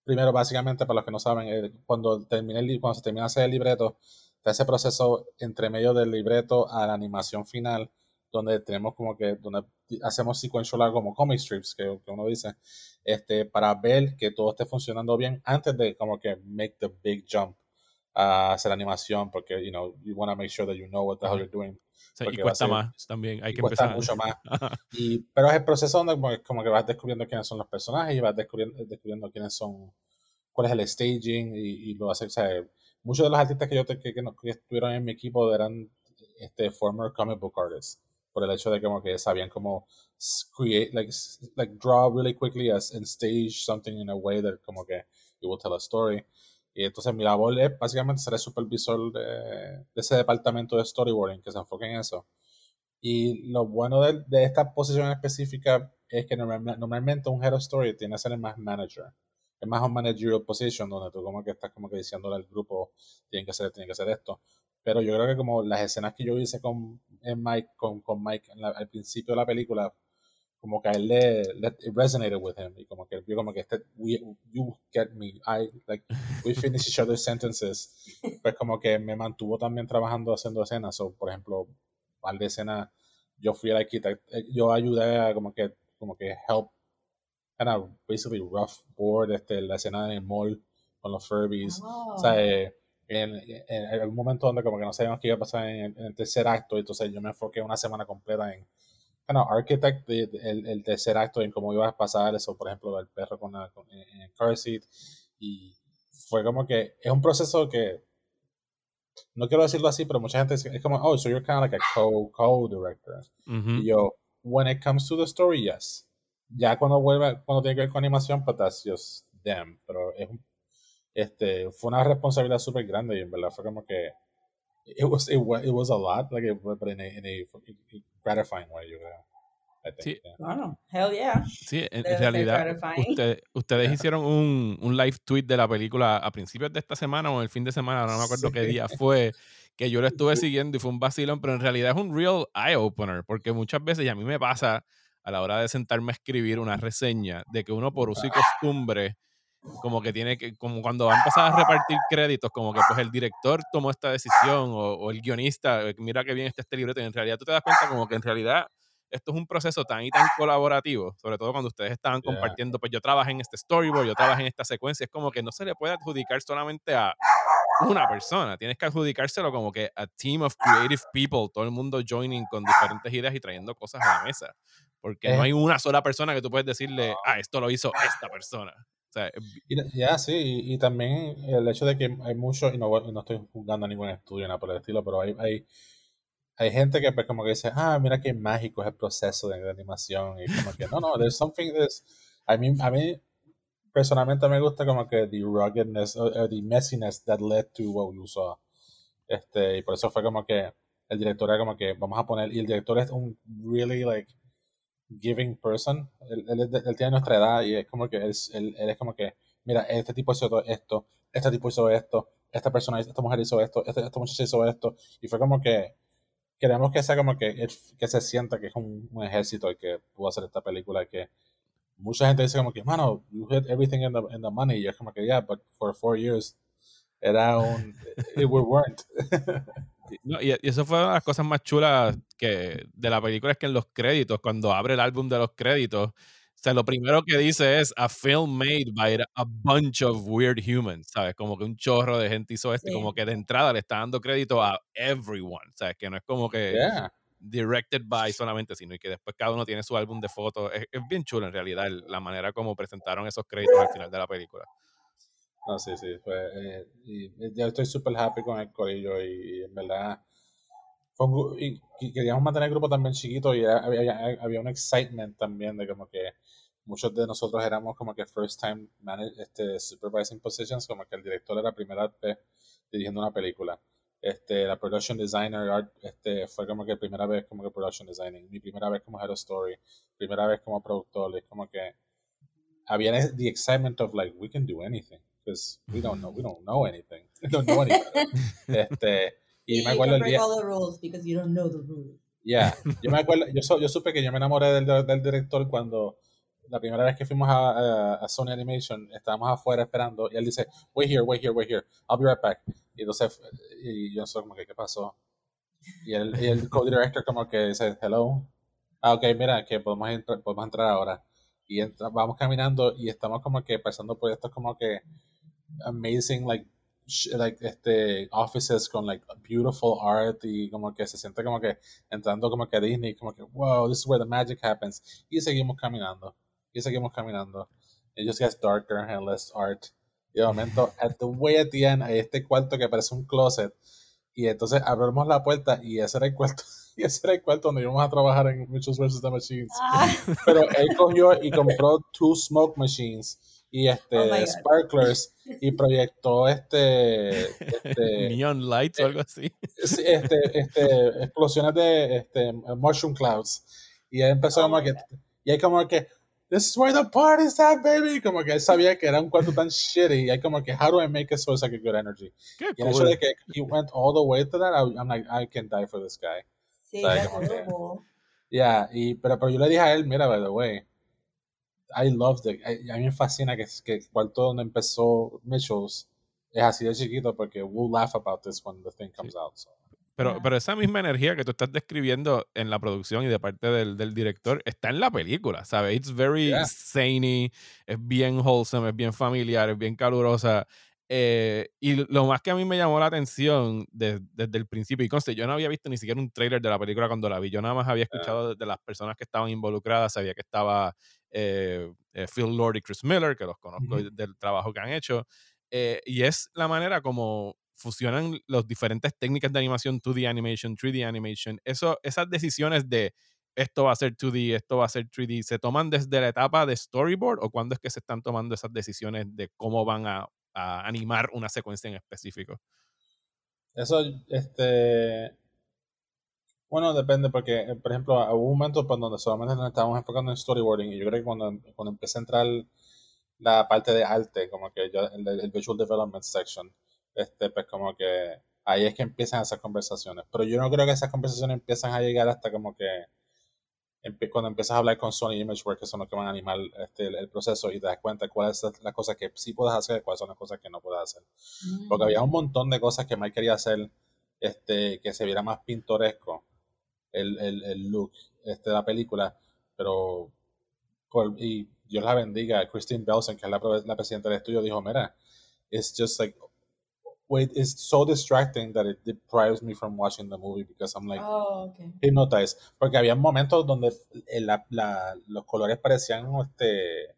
primero básicamente para los que no saben, eh, cuando, termine el, cuando se termina de hacer el libreto, está ese proceso entre medio del libreto a la animación final, donde tenemos como que, donde hacemos sequential como comic strips, que, uno dice, este, para ver que todo esté funcionando bien antes de como que make the big jump a hacer animación, porque, you know, you want to make sure that you know what the hell you're doing. y cuesta más también, hay que cuesta empezar. mucho más. <laughs> y, pero es el proceso donde como, que vas descubriendo quiénes son los personajes y vas descubriendo, descubriendo quiénes son, cuál es el staging y, lo hace, o sea, muchos de los artistas que yo te, que, que, estuvieron en mi equipo eran este former comic book artists por el hecho de como que sabían como create, like, like draw really quickly as, and stage something in a way that como que you will tell a story. Y entonces mi labor es básicamente ser el supervisor de, de ese departamento de storyboarding que se enfoque en eso. Y lo bueno de, de esta posición específica es que normalmente un hero story tiene que ser el más manager. Es más un managerial position donde tú como que estás como que diciéndole al grupo, tienen que hacer, tienen que hacer esto. Pero yo creo que como las escenas que yo hice con Mike, con, con Mike al principio de la película, como que a él le, le resonated with him y como que él vio como que este, you get me, I, like, we finish each other's sentences. <laughs> Pues como que me mantuvo también trabajando haciendo escenas. O, por ejemplo, al de escena, yo fui el arquitecto, eh, yo ayudé a como que, como que help, kind of basically rough board este, la escena en el mall con los Furbies. O sea, eh, en, en, algún momento donde como que no sabíamos qué iba a pasar en, el tercer acto, entonces yo me enfoqué una semana completa en bueno, Architect, el, el, tercer acto, en cómo iba a pasar eso, por ejemplo, el perro con, la, con en el car seat, y fue como que es un proceso que no quiero decirlo así, pero mucha gente es como, oh, so you're kind of like a co, co-director. Y yo, when it comes to the story, yes. Ya cuando vuelve, cuando tiene que ver con animación, but that's just them. Pero es un este, fue una responsabilidad súper grande y en verdad fue como que it was, it, it was a lot, like it, but in a, in a gratifying way, yo creo. Sí. Bueno, hell yeah. Sí, en, realidad ustedes hicieron un, un, live tweet de la película a principios de esta semana o el fin de semana, no me acuerdo qué día <laughs> fue, que yo lo estuve <laughs> siguiendo y fue un vacilón, pero en realidad es un real eye-opener, porque muchas veces, y a mí me pasa a la hora de sentarme a escribir una reseña, de que uno por uso y costumbre como que tiene que, como cuando va a empezar a repartir créditos, como que pues el director tomó esta decisión o, el guionista, eh, mira que bien está este libreto y en realidad tú te das cuenta como que en realidad esto es un proceso tan y tan colaborativo, sobre todo cuando ustedes estaban compartiendo, pues yo trabajé en este storyboard, yo trabajé en esta secuencia, es como que no se le puede adjudicar solamente a una persona, tienes que adjudicárselo como que a team of creative people, todo el mundo joining con diferentes ideas y trayendo cosas a la mesa, porque no hay una sola persona que tú puedes decirle, ah, esto lo hizo esta persona. Ya, sí, y, también el hecho de que hay muchos, y no, no estoy juzgando a ningún estudio nada por el estilo, pero hay, hay, hay gente que pues como que dice, ah, mira qué mágico es el proceso de, animación, y como que, no, no, there's something, there's, a mí, a mí personalmente me gusta como que the ruggedness o the messiness that led to what we saw. Este, y por eso fue como que el director era como que vamos a poner, y el director es un really like giving person. Él, él, tiene nuestra edad y es como que él, él, es como que, mira, este tipo hizo esto, este tipo hizo esto, esta persona, esta mujer hizo esto, este, esta muchacha hizo esto. Y fue como que queremos que sea como que, que se sienta que es un, un ejército el que pudo hacer esta película que mucha gente dice como que, mano, you hit everything in the, in the money. Y es como que, yeah, but for four years era un, it weren't. <laughs> y, eso fue una de las cosas más chulas que de la película es que en los créditos, cuando abre el álbum de los créditos, o sea, lo primero que dice es a film made by a bunch of weird humans, ¿sabes? Como que un chorro de gente hizo esto, como que de entrada le está dando crédito a everyone, ¿sabes? Que no es como que directed by solamente, sino y que después cada uno tiene su álbum de fotos. Es, bien chulo en realidad la manera como presentaron esos créditos al final de la película. No, sí, sí, fue, eh, estoy súper happy con el corillo y, en verdad y, queríamos mantener el grupo también chiquito y había, había, un excitement también de como que muchos de nosotros éramos como que first time manage, este, supervising positions, como que el director era primera vez dirigiendo una película. Este, la production designer este, fue como que primera vez como que production designing, mi primera vez como head of story, primera vez como productor, es como que había the excitement of like we can do anything because we don't know we don't know anything <laughs> we don't know anything este <laughs> y me acuerdo el día all the rules because you don't know the rules yeah yo me <laughs> acuerdo yo, yo supe que yo me enamoré del, del director cuando la primera vez que fuimos a, a, Sony Animation, estábamos afuera esperando y él dice, wait here, wait here, wait here, I'll be right back. Y entonces, y yo soy como que, ¿qué pasó? Y el, y el co-director como que dice, hello. Ah, ok, mira, que podemos, entrar, podemos entrar ahora. Y vamos caminando y estamos como que pasando por estos como que amazing, like, like este offices con like beautiful art y como que se siente como que entrando como que a Disney como que wow this is where the magic happens y seguimos caminando y seguimos caminando. It just gets darker and less art. Y de momento, <laughs> at the way at the end, hay este cuarto que parece un closet. Y entonces abrimos la puerta y ese era el cuarto. <laughs> Y ese era el cuarto donde íbamos a trabajar en Mitchell's vs. The Machines. Ah. Pero él cogió y compró two smoke machines y este oh sparklers y proyectó este, este <laughs> neon lights o algo así este, este explosiones de este mushroom clouds y él empezó oh como que y hay como que this is where the party's at, baby. Como que él sabía que era un cuarto tan shitty. Y hay como que, how do I make it so it's like a good energy? Qué y cool. el hecho de que he went all the way to that, I'm like, I can die for this guy. Sí, ¿sabes? como que, yeah, y, pero, pero yo le dije a él, mira, by the way, I loved it. A, mí me fascina que, que el cuarto donde empezó Mitchell's es así de chiquito porque we'll laugh about this when the thing comes out. So. Pero, pero esa misma energía que tú estás describiendo en la producción y de parte del, del director está en la película, ¿sabes? It's very yeah. es bien wholesome, es bien familiar, es bien calurosa. Eh, y lo más que a mí me llamó la atención desde el principio, y conste, yo no había visto ni siquiera un trailer de la película cuando la vi, yo nada más había escuchado de, las personas que estaban involucradas, sabía que estaba eh, eh, Phil Lord y Chris Miller, que los conozco del trabajo que han hecho, y es la manera como fusionan las diferentes técnicas de animación, 2D animation, 3D animation, eso, esas decisiones de esto va a ser 2D, esto va a ser 3D, ¿se toman desde la etapa de storyboard o cuándo es que se están tomando esas decisiones de cómo van a, a animar una secuencia en específico? Eso, este, bueno, depende porque, eh, por ejemplo, hubo un momento pues, donde solamente nos estábamos enfocando en storyboarding y yo creo que cuando, cuando empecé a entrar la parte de arte, como que el, el visual development section, este, pues como que ahí es que empiezan esas conversaciones. Pero yo no creo que esas conversaciones empiezan a llegar hasta como que cuando empiezas a hablar con Sony Imageworks, que son los que van a animar este, el, proceso y te das cuenta cuáles son las cosas que sí puedes hacer y cuáles son las cosas que no puedes hacer. Porque había un montón de cosas que Mike quería hacer este, que se viera más pintoresco el, el, el look este, de la película, pero y Dios la bendiga, Christine Belson, que es la, la presidenta del estudio, dijo, mira, it's just like wait, it's so distracting that it deprives me from watching the movie because I'm like oh, okay. hypnotized. Porque había momentos donde la, la, los colores parecían este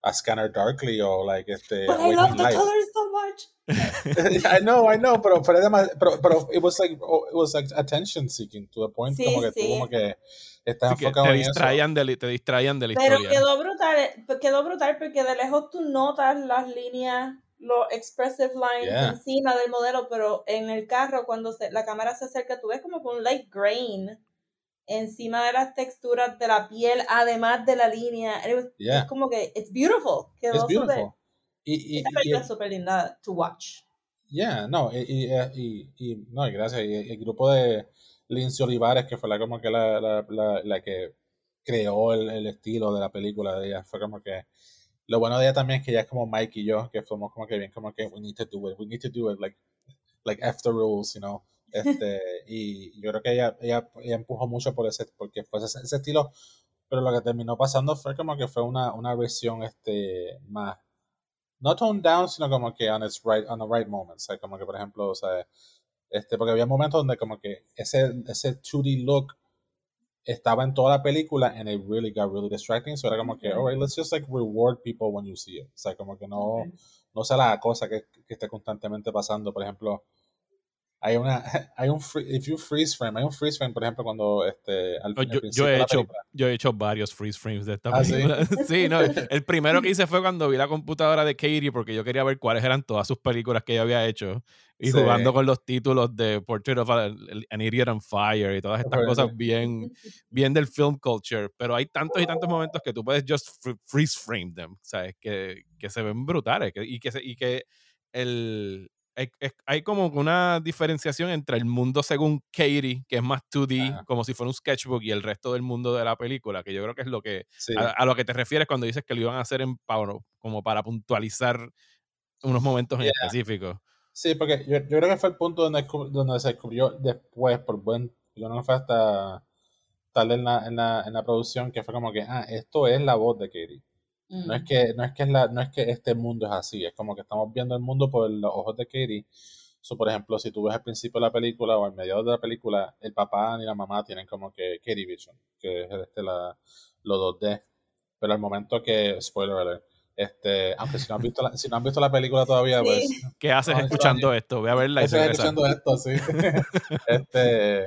a Scanner Darkly o like este. But I love the colors so much. <laughs> <laughs> I know, I know, pero, pero, pero, pero it was like oh, it was like attention seeking to the point Sí, como que sí. tú como que estás Sí, que enfocado te en eso. distraían, de, li- te distraían de la Pero historia. quedó brutal, eh, quedó brutal porque de lejos tú notas las líneas, los expressive lines Yeah. encima del modelo, pero en el carro cuando se, la cámara se acerca tú ves como que un light grain encima de las texturas de la piel, además de la línea. It was- Yeah. Es como que it's beautiful. Quedó It's beautiful. Y, y, Esta película es súper linda to watch. Yeah, no, y, y, eh, y, y- no, y gracias. Y el grupo de Lindsay Olivares, que fue la como que la, la, la, la que creó el, el estilo de la película de ella, fue como que lo bueno de ella también es que ella es como Mike y yo, que fuimos como que bien, como que we need to do it, we need to do it like, like after rules, you know. Este, <laughs> y yo creo que ella, ella, ella empujó mucho por ese, porque fue ese, ese estilo, pero lo que terminó pasando fue como que fue una, una versión este más no toned down, sino como que on its right, on the right moments. O sea, como que por ejemplo, o sea, este, porque había momentos donde como que ese, ese 2D look estaba en toda la película and it really got really distracting. So era como que, alright, let's just like reward people when you see it. O sea, como que no, no sea la cosa que, que esté constantemente pasando. Por ejemplo, hay una, <laughs> hay un, free- if you freeze frame, hay un freeze frame, por ejemplo, cuando este, al, Yo, yo he hecho, yo he hecho varios freeze frames de esta ¿Ah, sí? película. <laughs> Sí, no, <laughs> el primero que hice fue cuando vi la computadora de Katie porque yo quería ver cuáles eran todas sus películas que ella había hecho y Sí. jugando con los títulos de Portrait of an Idiot on Fire y todas estas cosas bien, bien del film culture. Pero hay tantos y tantos momentos que tú puedes just fr- freeze frame them, ¿sabes? Que, que se ven brutales que- y que, se- y que el, hay, como una diferenciación entre el mundo según Katie, que es más 2D, Ajá. como si fuera un sketchbook, y el resto del mundo de la película, que yo creo que es lo que Sí. a, a lo que te refieres cuando dices que lo iban a hacer en Power, como para puntualizar unos momentos en Yeah. específico. Sí, porque yo, yo creo que fue el punto donde, donde se descubrió después, por buen, yo no fue hasta tarde en la, en, la, en la producción, que fue como que, ah, esto es la voz de Katie. No es Mm. que, no es que es la, no es que este mundo es así, es como que estamos viendo el mundo por los ojos de Katie. So, por ejemplo, si tú ves al principio de la película o al mediado de la película, el papá ni la mamá tienen como que Katie Vision, que es este la, los 2D. Pero al momento que, spoiler alert, este, aunque si no han visto la, si no han visto la película todavía, Sí. pues ¿Qué haces No, escuchando esto? Ve a verla y Estoy regresa. escuchando esto, sí. <laughs> este.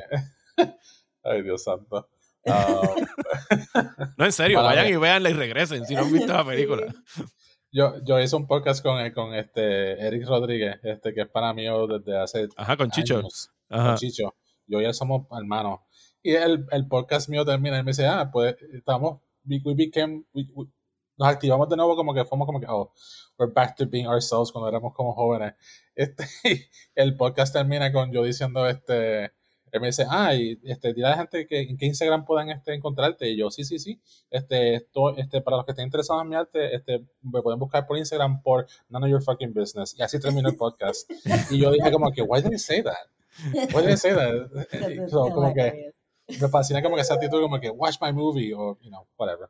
<laughs> Ay, Dios santo. Ah, <laughs> No, en serio, vayan mía. y véanla y regresen si no han <laughs> visto la película. yo, yo hice un podcast con, con este Eric Rodríguez, este que es para mí desde hace Ajá, con Chicho. años. Ajá. Con Chicho. Yo y él somos hermanos. Y el, el podcast mío termina y me dice, ah, pues estamos, we, we became, we- we- nos activamos de nuevo como que fuimos como que, oh, we're back to being ourselves cuando éramos como jóvenes. Este, <laughs> el podcast termina con yo diciendo, este, él me dice, ah, y este, dile a la gente que en qué Instagram puedan este, encontrarte. Y yo, sí, sí, sí. Este, esto, este, para los que estén interesados en mi arte, este, me pueden buscar por Instagram por None of Your Fucking Business. Y así terminó el podcast. y yo dije como que, why did I say that? Why did I say that? <laughs> So, como que hilarious. me fascina como que esa actitud como que watch my movie o you know whatever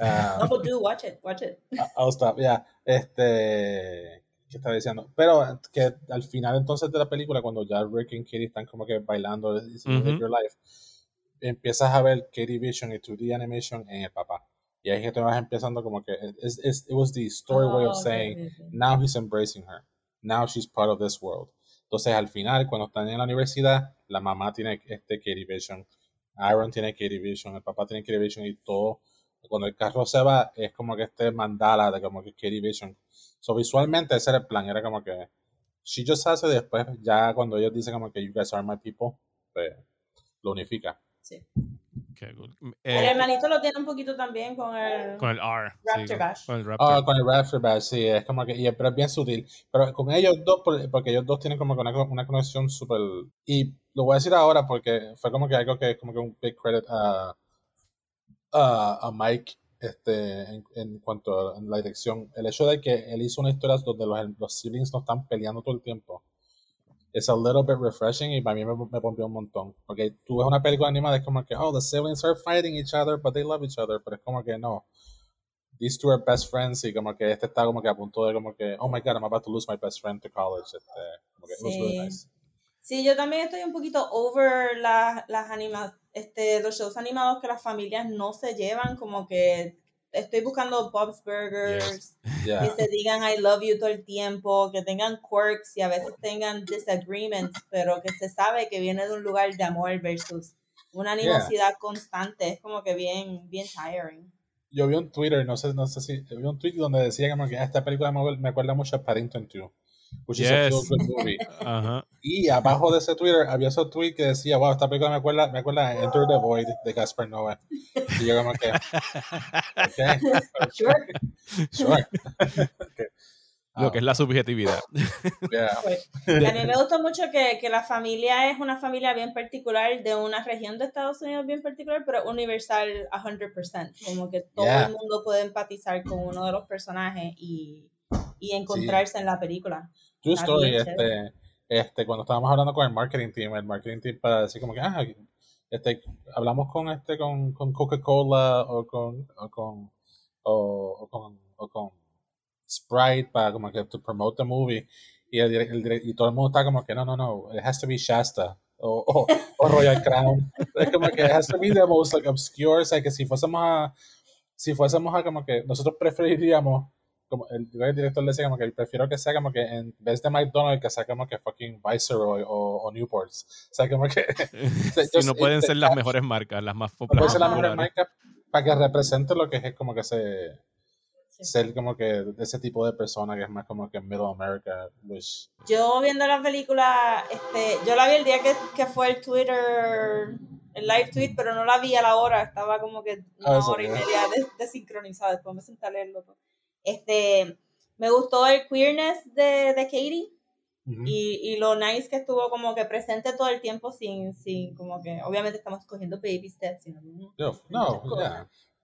Ah, No, but do watch it, watch it. I'll stop yeah este estaba diciendo pero que al final entonces de la película cuando ya Rick y Katie están como que bailando diciendo Live Ujú. Your Life empiezas a ver Katie Vision y 2D animation en el papá y ahí es que te vas empezando como que it's, it's- it was the story way Oh, of okay, saying okay, okay. now he's embracing her. Now she's part of this world. Entonces, al final, cuando están en la universidad, la mamá tiene este Katie Vision, Aaron tiene Katie Vision, el papá tiene Katie Vision y todo. Cuando el carro se va, es como que este mandala de como que Katie Vision. So, visualmente, ese era el plan. Era como que she just hace después, ya cuando ellos dicen como que you guys are my people, pues lo unifica. Sí. Qué cool. El Eh, hermanito lo tiene un poquito también con el con el R. Raptor con- Bash. Con el Raptor. Ah, con el Raptor Bash, sí, es como que, y- pero es bien sutil. Pero con ellos dos, por- porque ellos dos tienen como una, una conexión súper. Y lo voy a decir ahora porque fue como que algo que es como que un big credit a, a, a Mike este, en, en cuanto a la dirección. El hecho de que él hizo una historia donde los, los siblings no están peleando todo el tiempo. Es a little bit refreshing y para mí me, me pompió un montón. Porque tú ves una película animada, es como que, oh, the siblings are fighting each other, but they love each other. Pero es como que no these two are best friends y como que este está como que a punto de como que oh my god I'm about to lose my best friend to college este, como que it was really Sí. nice Sí, yo también estoy un poquito over las, las anima, este, los shows animados que las familias no se llevan, como que estoy buscando Bob's Burgers, que se digan I love you todo el tiempo, que tengan quirks y a veces tengan disagreements, pero que se sabe que viene de un lugar de amor versus una animosidad constante. Es como que bien, bien tiring. Yo vi un Twitter, no sé, no sé si, vi un tweet donde decía que esta película me acuerda mucho a Paddington 2 which is a feel good movie. Y abajo de ese Twitter había ese tweet que decía, wow, esta película me acuerda, me acuerda a Enter the Void de Gaspar Noé. Y yo como que, <laughs> okay. Sure. Sure. <laughs> Lo que es la subjetividad. <laughs> Pues, a mí me gustó mucho que, que, la familia es una familia bien particular de una región de Estados Unidos bien particular, pero universal 100%. Como que todo el mundo puede empatizar con uno de los personajes y y encontrarse en la película. True story, este, este, cuando estábamos hablando con el marketing team, el marketing team para decir como que, ah, este, hablamos con este, con, con Coca-Cola o con, o con, o, con, o con Sprite para como que to promote the movie y, el, el, y todo el mundo está como que no, no, no, it has to be Shasta o, o, o Royal Crown. <laughs> es como que it has to be the most like obscure, o sea, que si fuésemos a, si fuésemos a como que nosotros preferiríamos como el, el director decía como que prefiero que sea como que en vez de McDonald's que sea como que fucking Viceroy o, o Newports. O sea, como que... <laughs> <laughs> si no pueden ser las mejores marcas, las más populares. pueden ser las mejores marcas para que represente lo que es como que ese... Ser como que ese tipo de persona que es más como que Middle America. Which... Yo viendo la película, este, yo la vi el día que, que fue el Twitter el live tweet, pero no la vi a la hora, estaba como que una ah, hora y media desincronizada, después me senté a leerlo. Este, me gustó el queerness de, de Katie. y, y, lo nice que estuvo como que presente todo el tiempo sin, sin como que, obviamente estamos cogiendo baby steps, no, no,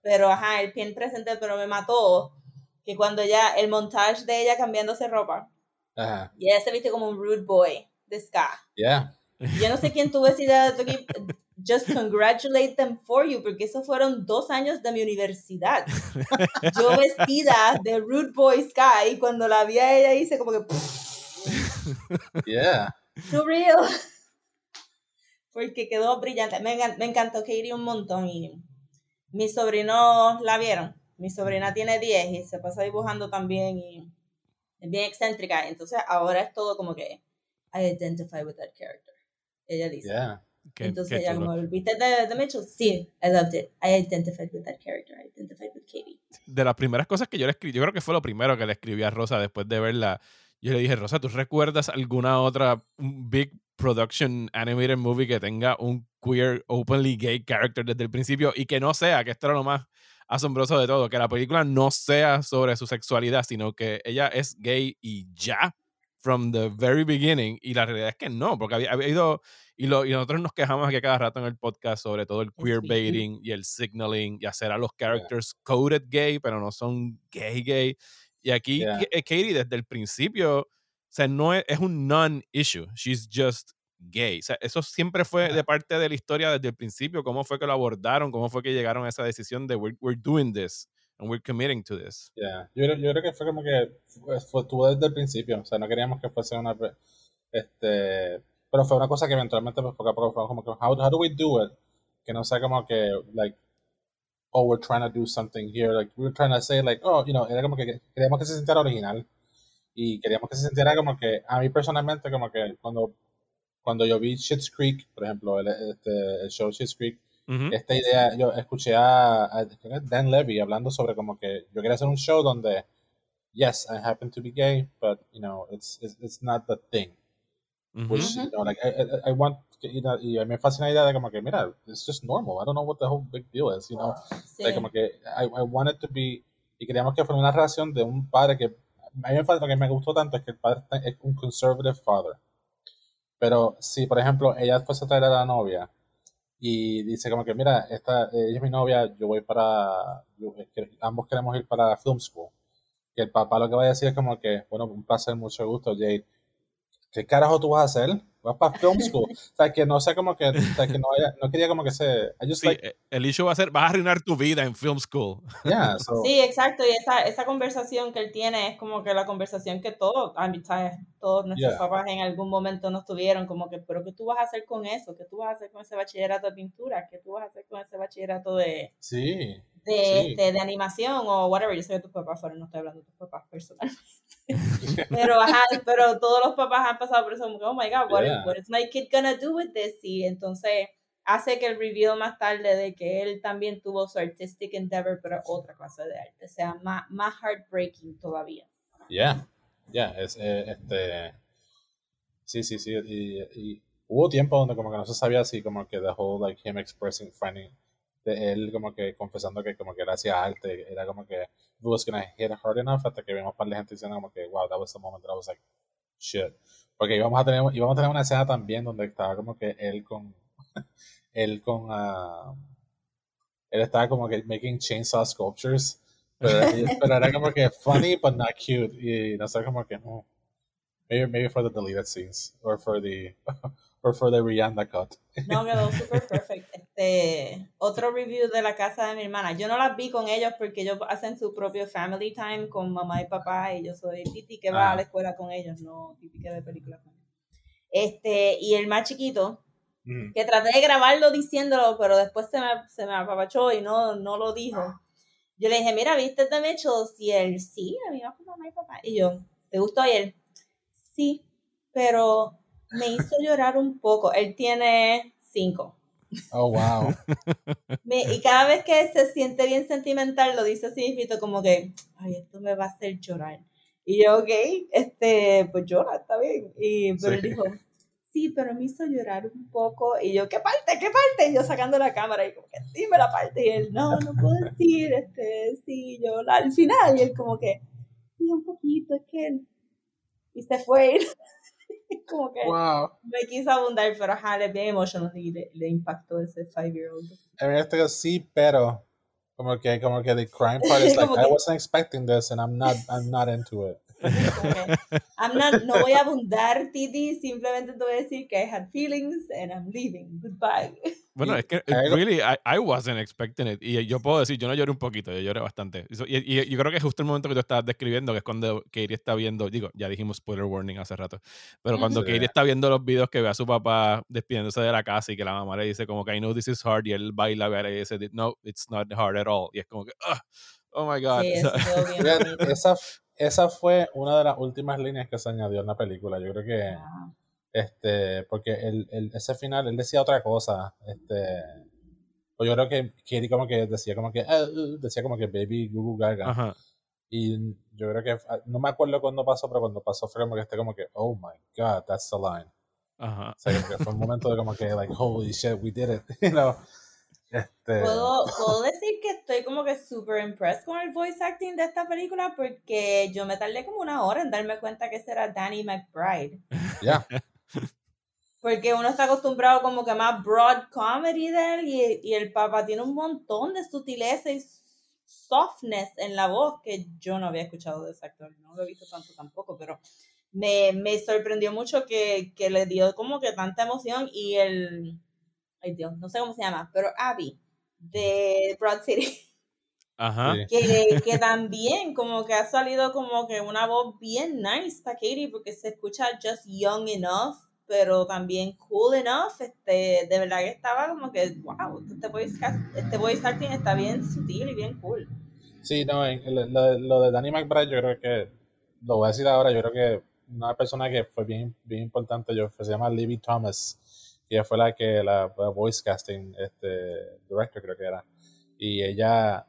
pero ajá, el bien presente, pero me mató que cuando ya, el montaje de ella cambiándose ropa, y ella se viste como un rude boy de ska. Yeah. Yo no sé quién tuvo esa idea de just congratulate them for you, porque esos fueron dos años de mi universidad. <laughs> Yo vestida de Rude Boy Sky, cuando la vi a ella hice como que... <laughs> yeah. Too real. Porque quedó brillante. Me, me encantó Katie un montón y mis sobrinos la vieron. Mi sobrina tiene 10 y se pasa dibujando también y es bien excéntrica. Entonces ahora es todo como que I identify with that character. Ella dice. Yeah. Entonces ella como, ¿viste de, de Mitchell? Sí, I loved it. I identified with that character. I identified with Katie. De las primeras cosas que yo le escribí, yo creo que fue lo primero que le escribí a Rosa después de verla. Yo le dije, Rosa, ¿tú recuerdas alguna otra big production animated movie que tenga un queer, openly gay character desde el principio y que no sea, que esto era lo más asombroso de todo, que la película no sea sobre su sexualidad, sino que ella es gay y ya, from the very beginning, y la realidad es que no, porque había, había ido y, lo, y nosotros nos quejamos aquí cada rato en el podcast sobre todo el queerbaiting y el signaling y hacer a los characters coded gay, pero no son gay gay. Y aquí eh, Katie desde el principio, o sea, no es, es un non-issue. She's just gay. O sea, eso siempre fue de parte de la historia desde el principio. ¿Cómo fue que lo abordaron? ¿Cómo fue que llegaron a esa decisión de we're, we're doing this and we're committing to this? Yeah. Yo, yo creo que fue como que fue, fue, desde el principio. O sea, no queríamos que fuese una... Este, pero fue una cosa que eventualmente, pues, poco a poco fue como que, how, how do we do it? Que no sea como que, like, oh, we're trying to do something here. Like, we're trying to say, like, oh, you know, era como que queríamos que se sintiera original. Y queríamos que se sintiera como que, a mí personalmente, como que cuando, cuando yo vi Shit's Creek, por ejemplo, el, este, el show Shit's Creek, esta idea, yo escuché a, a, Dan Levy hablando sobre como que yo quería hacer un show donde, yes, I happen to be gay, but, you know, it's, it's, it's not the thing. Which, you know, like, I, I, want, you know, y me fascina la idea de como que, mira, it's just normal. I don't know what the whole big deal is, you know. Sí. Like, como que, I, I want it to be, y queríamos que fuera una relación de un padre que, a mí me, lo que me gustó tanto es que el padre es un conservative father. Pero si, por ejemplo, ella fuese a traer a la novia y dice como que, mira, esta, ella es mi novia, yo voy para, yo, ambos queremos ir para film school. Que el papá lo que va a decir es como que, bueno, un placer, mucho gusto, Jade ¿qué carajo tú vas a hacer? Vas para film school. o sea, que no sé como que, o sea, que no, haya, no quería como que se... Sí, eh, el issue va a ser, vas a arruinar tu vida en film school. Yeah, <laughs> Sí, exacto. Y esa, esa conversación que él tiene es como que la conversación que todos, todos nuestros papás en algún momento nos tuvieron, como que, pero ¿qué tú vas a hacer con eso? ¿Qué tú vas a hacer con ese bachillerato de pintura? ¿Qué tú vas a hacer con ese bachillerato de... Sí. de, este, de animación o whatever. Yo sé que tus papás fueron, no estoy hablando de tus papás personalmente. Pero, ajá, pero todos los papás han pasado por eso, como, oh my god, what, what is my kid gonna do with this? Y entonces hace que el reveal más tarde de que él también tuvo su artistic endeavor, pero otra clase de arte, sea más, más heartbreaking todavía. Yeah, yeah, es, eh, este, sí, sí, sí, y, y, hubo tiempo donde como que no se sabía así, como que the whole, like, him expressing, finding, de él como que confesando que como que era hacía arte, era como que was gonna hit hard enough hasta que vimos un par de gente diciendo como que wow, that was the moment that I was like shit. Porque íbamos a tener, íbamos a tener una escena también donde estaba como que él con <laughs> él con uh, él estaba como que making chainsaw sculptures pero, <laughs> pero, era como que funny but not cute y no sé como que no maybe maybe for the deleted scenes or for the <laughs> or for the Rihanna cut. No, quedó <laughs> super perfect. Este, otro review de la casa de mi hermana. Yo no las vi con ellos porque ellos hacen su propio family time con mamá y papá y yo soy Titi que va a la ah. escuela con ellos, no Titi que ve películas con ellos. Este, y el más chiquito, mm. que traté de grabarlo diciéndolo, pero después se me, se me apapachó y no, no lo dijo. Yo le dije, mira, ¿viste The Mitchells? Y él, sí, a mí con mamá y papá. Y yo, ¿te gustó? Y él, sí, pero me hizo llorar un poco. Él tiene cinco. Oh, wow. <laughs> y cada vez que se siente bien sentimental, lo dice así, como que, ay, esto me va a hacer llorar. Y yo, ok, este, pues llora, está bien. Y, pero él dijo, sí, pero me hizo llorar un poco. Y yo, ¿qué parte? ¿Qué parte? Y yo sacando la cámara y como que, dime la parte. Y él, no, no puedo decir, este, sí, yo, al final. Y él como que, sí, un poquito, es que... Y se fue. <laughs> <laughs> como que me quiso abundar, pero ajá, le bien emotional y le, le impactó ese five-year-old. En este sí, pero como que, como que the crime part is <laughs> like, I wasn't expecting this and I'm not, I'm not into it. <laughs> I'm not, no voy a abundar, Titi, simplemente te voy a decir que I had feelings and I'm leaving. Goodbye. Bueno, es que really, I, I, wasn't expecting it. Y yo puedo decir, yo no lloré un poquito, yo lloré bastante. Y, y, yo creo que es justo el momento que tú estabas describiendo, que es cuando Katie está viendo, digo, ya dijimos spoiler warning hace rato, pero cuando Katie está viendo los videos que ve a su papá despidiéndose de la casa y que la mamá le dice como que I know this is hard y él baila y dice, no, it's not hard at all. Y es como que, oh my God. <laughs> esa, esa fue una de las últimas líneas que se añadió en la película. Yo creo que este, porque el, el, ese final, él decía otra cosa, este, pues yo creo que Katie como que decía como que, ah, uh", decía como que Baby Google Gaga. Y yo creo que, ah, no me acuerdo cuándo pasó, pero cuando pasó fue como que este como que, oh my god, that's the line. Ajá. O sea, que fue un momento de como que, like, holy shit, we did it, <laughs> you know. Este... ¿Puedo, puedo decir que estoy como que super impressed con el voice acting de esta película porque yo me tardé como una hora en darme cuenta que ese era Danny McBride. Ya. Porque uno está acostumbrado como que más broad comedy de él y, y, el papá tiene un montón de sutileza y softness en la voz que yo no había escuchado de ese actor, no lo he visto tanto tampoco, pero me, me sorprendió mucho que, que, le dio como que tanta emoción y el, ay Dios, no sé cómo se llama, pero Abby de Broad City. <laughs> Ajá. Que, que, <laughs> también como que ha salido como que una voz bien nice para Katie porque se escucha just young enough pero también cool enough, este, de verdad que estaba como que, wow, este voice, este voice acting está bien sutil y bien cool. Sí, no, lo, lo, de Danny McBride yo creo que, lo voy a decir ahora, yo creo que una persona que fue bien, bien importante, yo, se llama Libby Thomas, y ella fue la que, la, voice casting, este, director creo que era, y ella,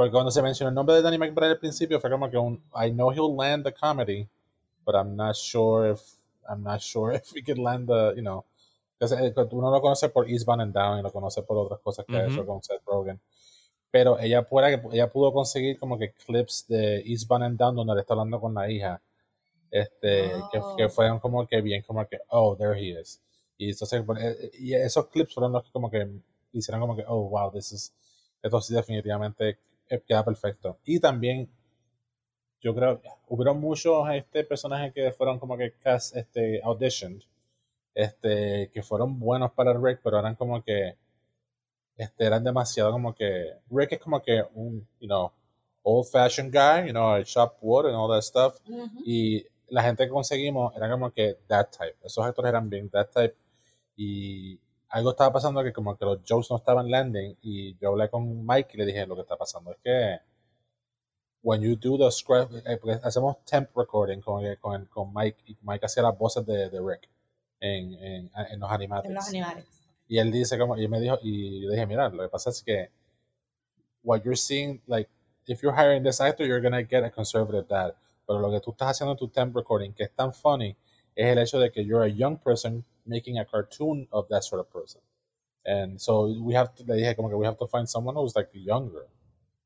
porque cuando se mencionó el nombre de Danny McBride al principio fue como que un, I know he'll land the comedy, but I'm not sure if I'm not sure <laughs> if we could land the, you know, eh, uno lo conoce por Eastbound and Down y lo conoce por otras cosas que ha hecho con Seth Rogen. Pero ella, pueda, ella pudo conseguir como que clips de Eastbound and Down donde le está hablando con la hija. Este, que, que, oh. fueron como que bien, como que, oh, there he is. Y, entonces, eh, y esos clips fueron los que como que hicieron como que, oh, wow, this is, esto sí definitivamente queda perfecto. Y también yo creo, hubo muchos este, personajes que fueron como que cast, este, auditioned, este, que fueron buenos para Rick, pero eran como que, este, eran demasiado como que, Rick es como que un, you know, old fashioned guy, you know, shop wood and all that stuff, y la gente que conseguimos era como que that type, esos actores eran bien that type, y algo estaba pasando que como que los jokes no estaban landing y yo hablé con Mike y le dije lo que está pasando es que when you do the script, eh, hacemos temp recording con, con, con Mike y Mike hacía las voces de, de Rick en, en, en, los animales. En los animales. Y él dice como, y me dijo, y yo dije, mira, lo que pasa es que what you're seeing, like, if you're hiring this actor, you're gonna get a conservative dad. Pero lo que tú estás haciendo en tu temp recording, que es tan funny, es el hecho de que you're a young person making a cartoon of that sort of person. And so we have to, le dije como que we have to find someone who's like younger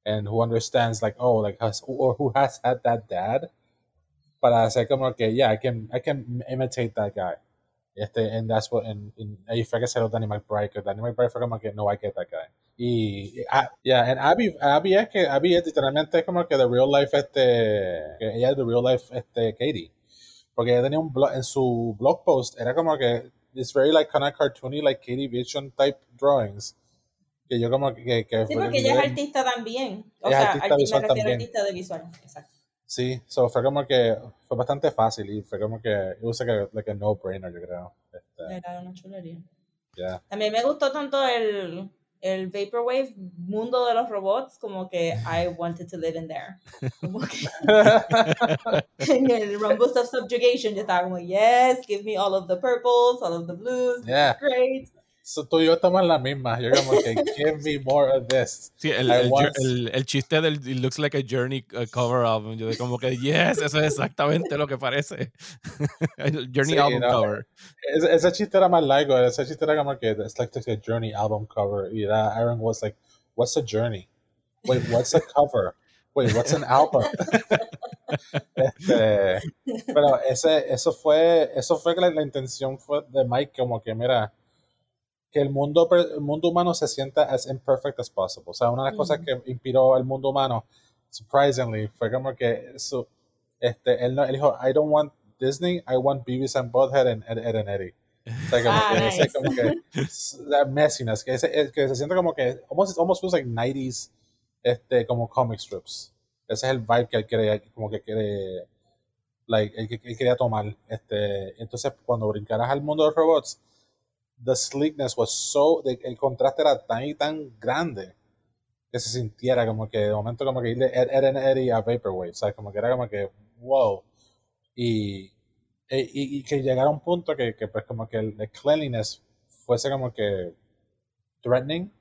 and who understands like, oh, like has, or who has had that dad para hacer como que, yeah, I can, I can imitate that guy. Este, and that's what, and, and ahí fue que salió Danny McBride, que Danny McBride fue como que, no, I get that guy. Y, uh, yeah, and Abby, Abby es que, Abby es literalmente como que the real life, este, que ella es the real life, este, Katie. Porque ella tenía un blog, en su blog post, era como que, it's very like kind of cartoony, like Katie Vision type drawings. Que yo como que... que sí, porque ella es artista también. O sea, artista, visual me refiero artista de visual, exacto. Sí, so fue como que fue bastante fácil y fue como que yo sé que like a no brainer yo creo. Este, Era una chulería. Yeah. También me gustó tanto el, el Vaporwave mundo de los robots como que I wanted to live in there. Como que <laughs> en el Rumbus of Subjugation yo estaba como yes, give me all of the purples, all of the blues, yeah. great. So, tú y yo estamos en la misma. Yo como que, give me more of this. Sí, el, el, el, el, chiste del it looks like a journey uh, cover album. Yo de como que, yes, eso es exactamente lo que parece. <laughs> journey sí, album no, cover. Ese, ese, chiste era más largo. Ese chiste era como que, it's like a journey album cover. Y era, Aaron was like, what's a journey? Wait, what's a cover? Wait, what's an album? <laughs> este, pero ese, eso fue, eso fue la, la intención fue de Mike, como que, mira, que el mundo, el mundo humano se sienta as imperfect as possible. O sea, una de las cosas que inspiró al mundo humano, surprisingly, fue como que su, este, él, él dijo, I don't want Disney, I want Beavis and Butthead and Ed, Ed and Eddie. O sea, como, ah, que, nice. como que, that messiness, que, ese, que se siente como que, almost, almost feels like 90s, este, como comic strips. Ese es el vibe que él quería, como que quiere, like, él, él quería tomar. Este, entonces, cuando brincaras al mundo de los robots, the sleekness was so, the, el contraste era tan y tan grande que se sintiera como que de momento como que ir de Ed, Ed and Eddie a Vaporwave, sea, como que era como que wow. Y, y, y que llegara a un punto que, que pues como que el, el, cleanliness fuese como que threatening.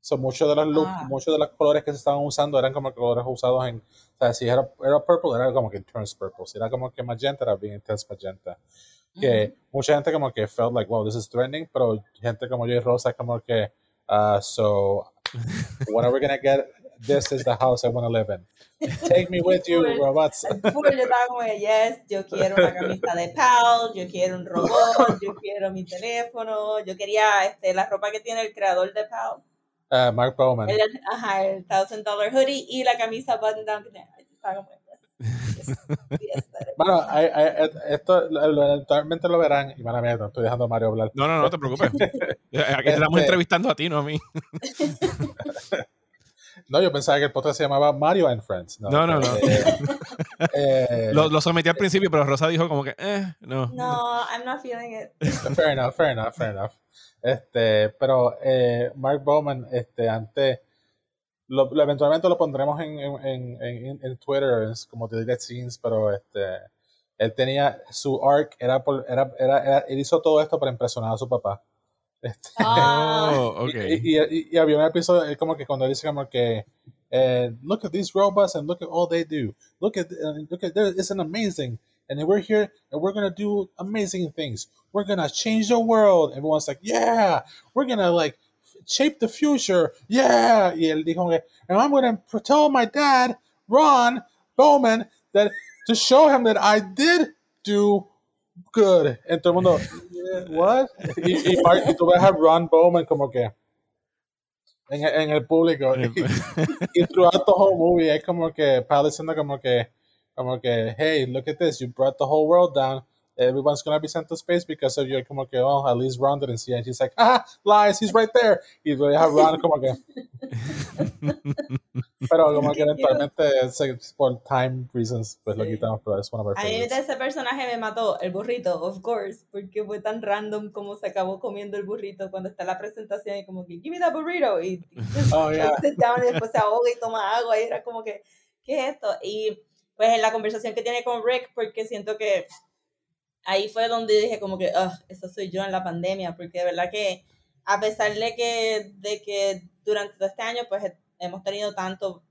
So, muchos de los look, ah. muchos de los colores que se estaban usando eran como colores usados en, o sea, si era, era purple, era como que turns purple, si era como que magenta, era bien intense magenta que mucha gente como que felt like, wow, this is threatening, pero gente como yo y Rosa como que, uh, so, when are we gonna get, this is the house I want to live in. Take me with you, robots. yo estaba como, yes, yo quiero una camisa de PAL, yo quiero un robot, yo quiero mi teléfono, yo quería este, la ropa que tiene el creador de PAL. Uh, Mark Bowman. El, ajá, el thousand dollar hoodie y la camisa button down que bueno, hay, hay, esto eventualmente lo verán. Y mala mía, no estoy dejando a Mario hablar. No, no, no te preocupes. <laughs> Aquí te estamos este entrevistando a ti, no a mí. <laughs> No, yo pensaba que el podcast se llamaba Mario and Friends. No, no, no. no. Eh, eh, lo, lo, sometí al principio, pero Rosa dijo como que, eh, no. No, I'm not feeling it. <laughs> Fair enough, fair enough, fair enough. Este, pero eh, Mark Bowman, este, antes lo, lo, eventualmente lo pondremos en, en, en, en Twitter como Deleted Scenes, pero este él tenía su arc, era, por, era, era, era, él hizo todo esto para impresionar a su papá. Este, <laughs> oh, okay. y, y, y, había un episodio, él como que cuando él dice como que eh, look at these robots and look at all they do. Look at, uh, look at, it's an amazing. And we're here and we're gonna do amazing things. We're gonna change the world. Everyone's like, yeah, we're gonna like shape the future. Yeah. Y él dijo que, and I'm going to tell my dad, Ron Bowman, that to show him that I did do good. En todo el mundo, what? Y, y, y tú ves a Ron Bowman como que en, en el público. y, <laughs> y throughout the whole movie es como que Pal diciendo como que, como que, hey, look at this, you brought the whole world down. Everyone's gonna be sent to space because of you. Como que, oh, at least Ron didn't see it. And she's like, ah, lies, he's right there. Y deja Ron como que. <laughs> pero como que eventualmente, por time reasons, pues lo quitamos, pero es one of our A mí ese personaje me mató, el burrito, of course, porque fue tan random como se acabó comiendo el burrito cuando está la presentación y como que, give me that burrito. Y, <laughs> oh, yeah. <laughs> y después se ahoga y toma agua y era como que, ¿qué es esto? Y pues en la conversación que tiene con Rick, porque siento que ahí fue donde dije como que, ah, eso soy yo en la pandemia, porque de verdad que a pesar de que, de que durante todo este año pues hemos tenido tanto,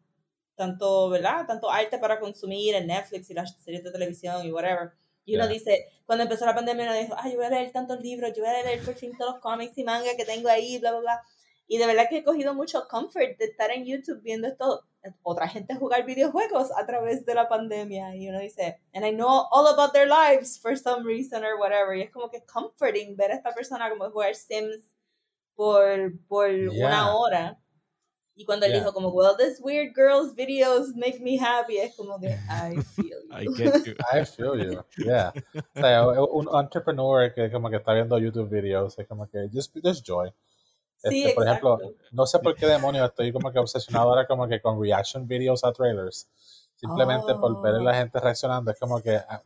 tanto, ¿verdad? Tanto arte para consumir en Netflix y las series de televisión y whatever. Y uno dice, cuando empezó la pandemia, uno dijo, ay, yo voy a leer tantos libros, yo voy a leer por fin todos los cómics y manga que tengo ahí, bla, bla, bla. Y de verdad que he cogido mucho comfort de estar en YouTube viendo esto, otra gente jugar videojuegos a través de la pandemia. Y uno dice, and I know all about their lives for some reason or whatever. Y es como que comforting ver a esta persona como jugar Sims por, por una hora. Y cuando él dijo como, well, this weird girls videos make me happy, es como que, <laughs> I feel you. I get you. I feel you, yeah. O sea, un entrepreneur que como que está viendo YouTube videos, es como que, just, just joy. Este, por ejemplo, no sé por qué demonios estoy como que obsesionado ahora como que con reaction videos a trailers. Simplemente por ver a la oh. gente reaccionando. Es como que, ah,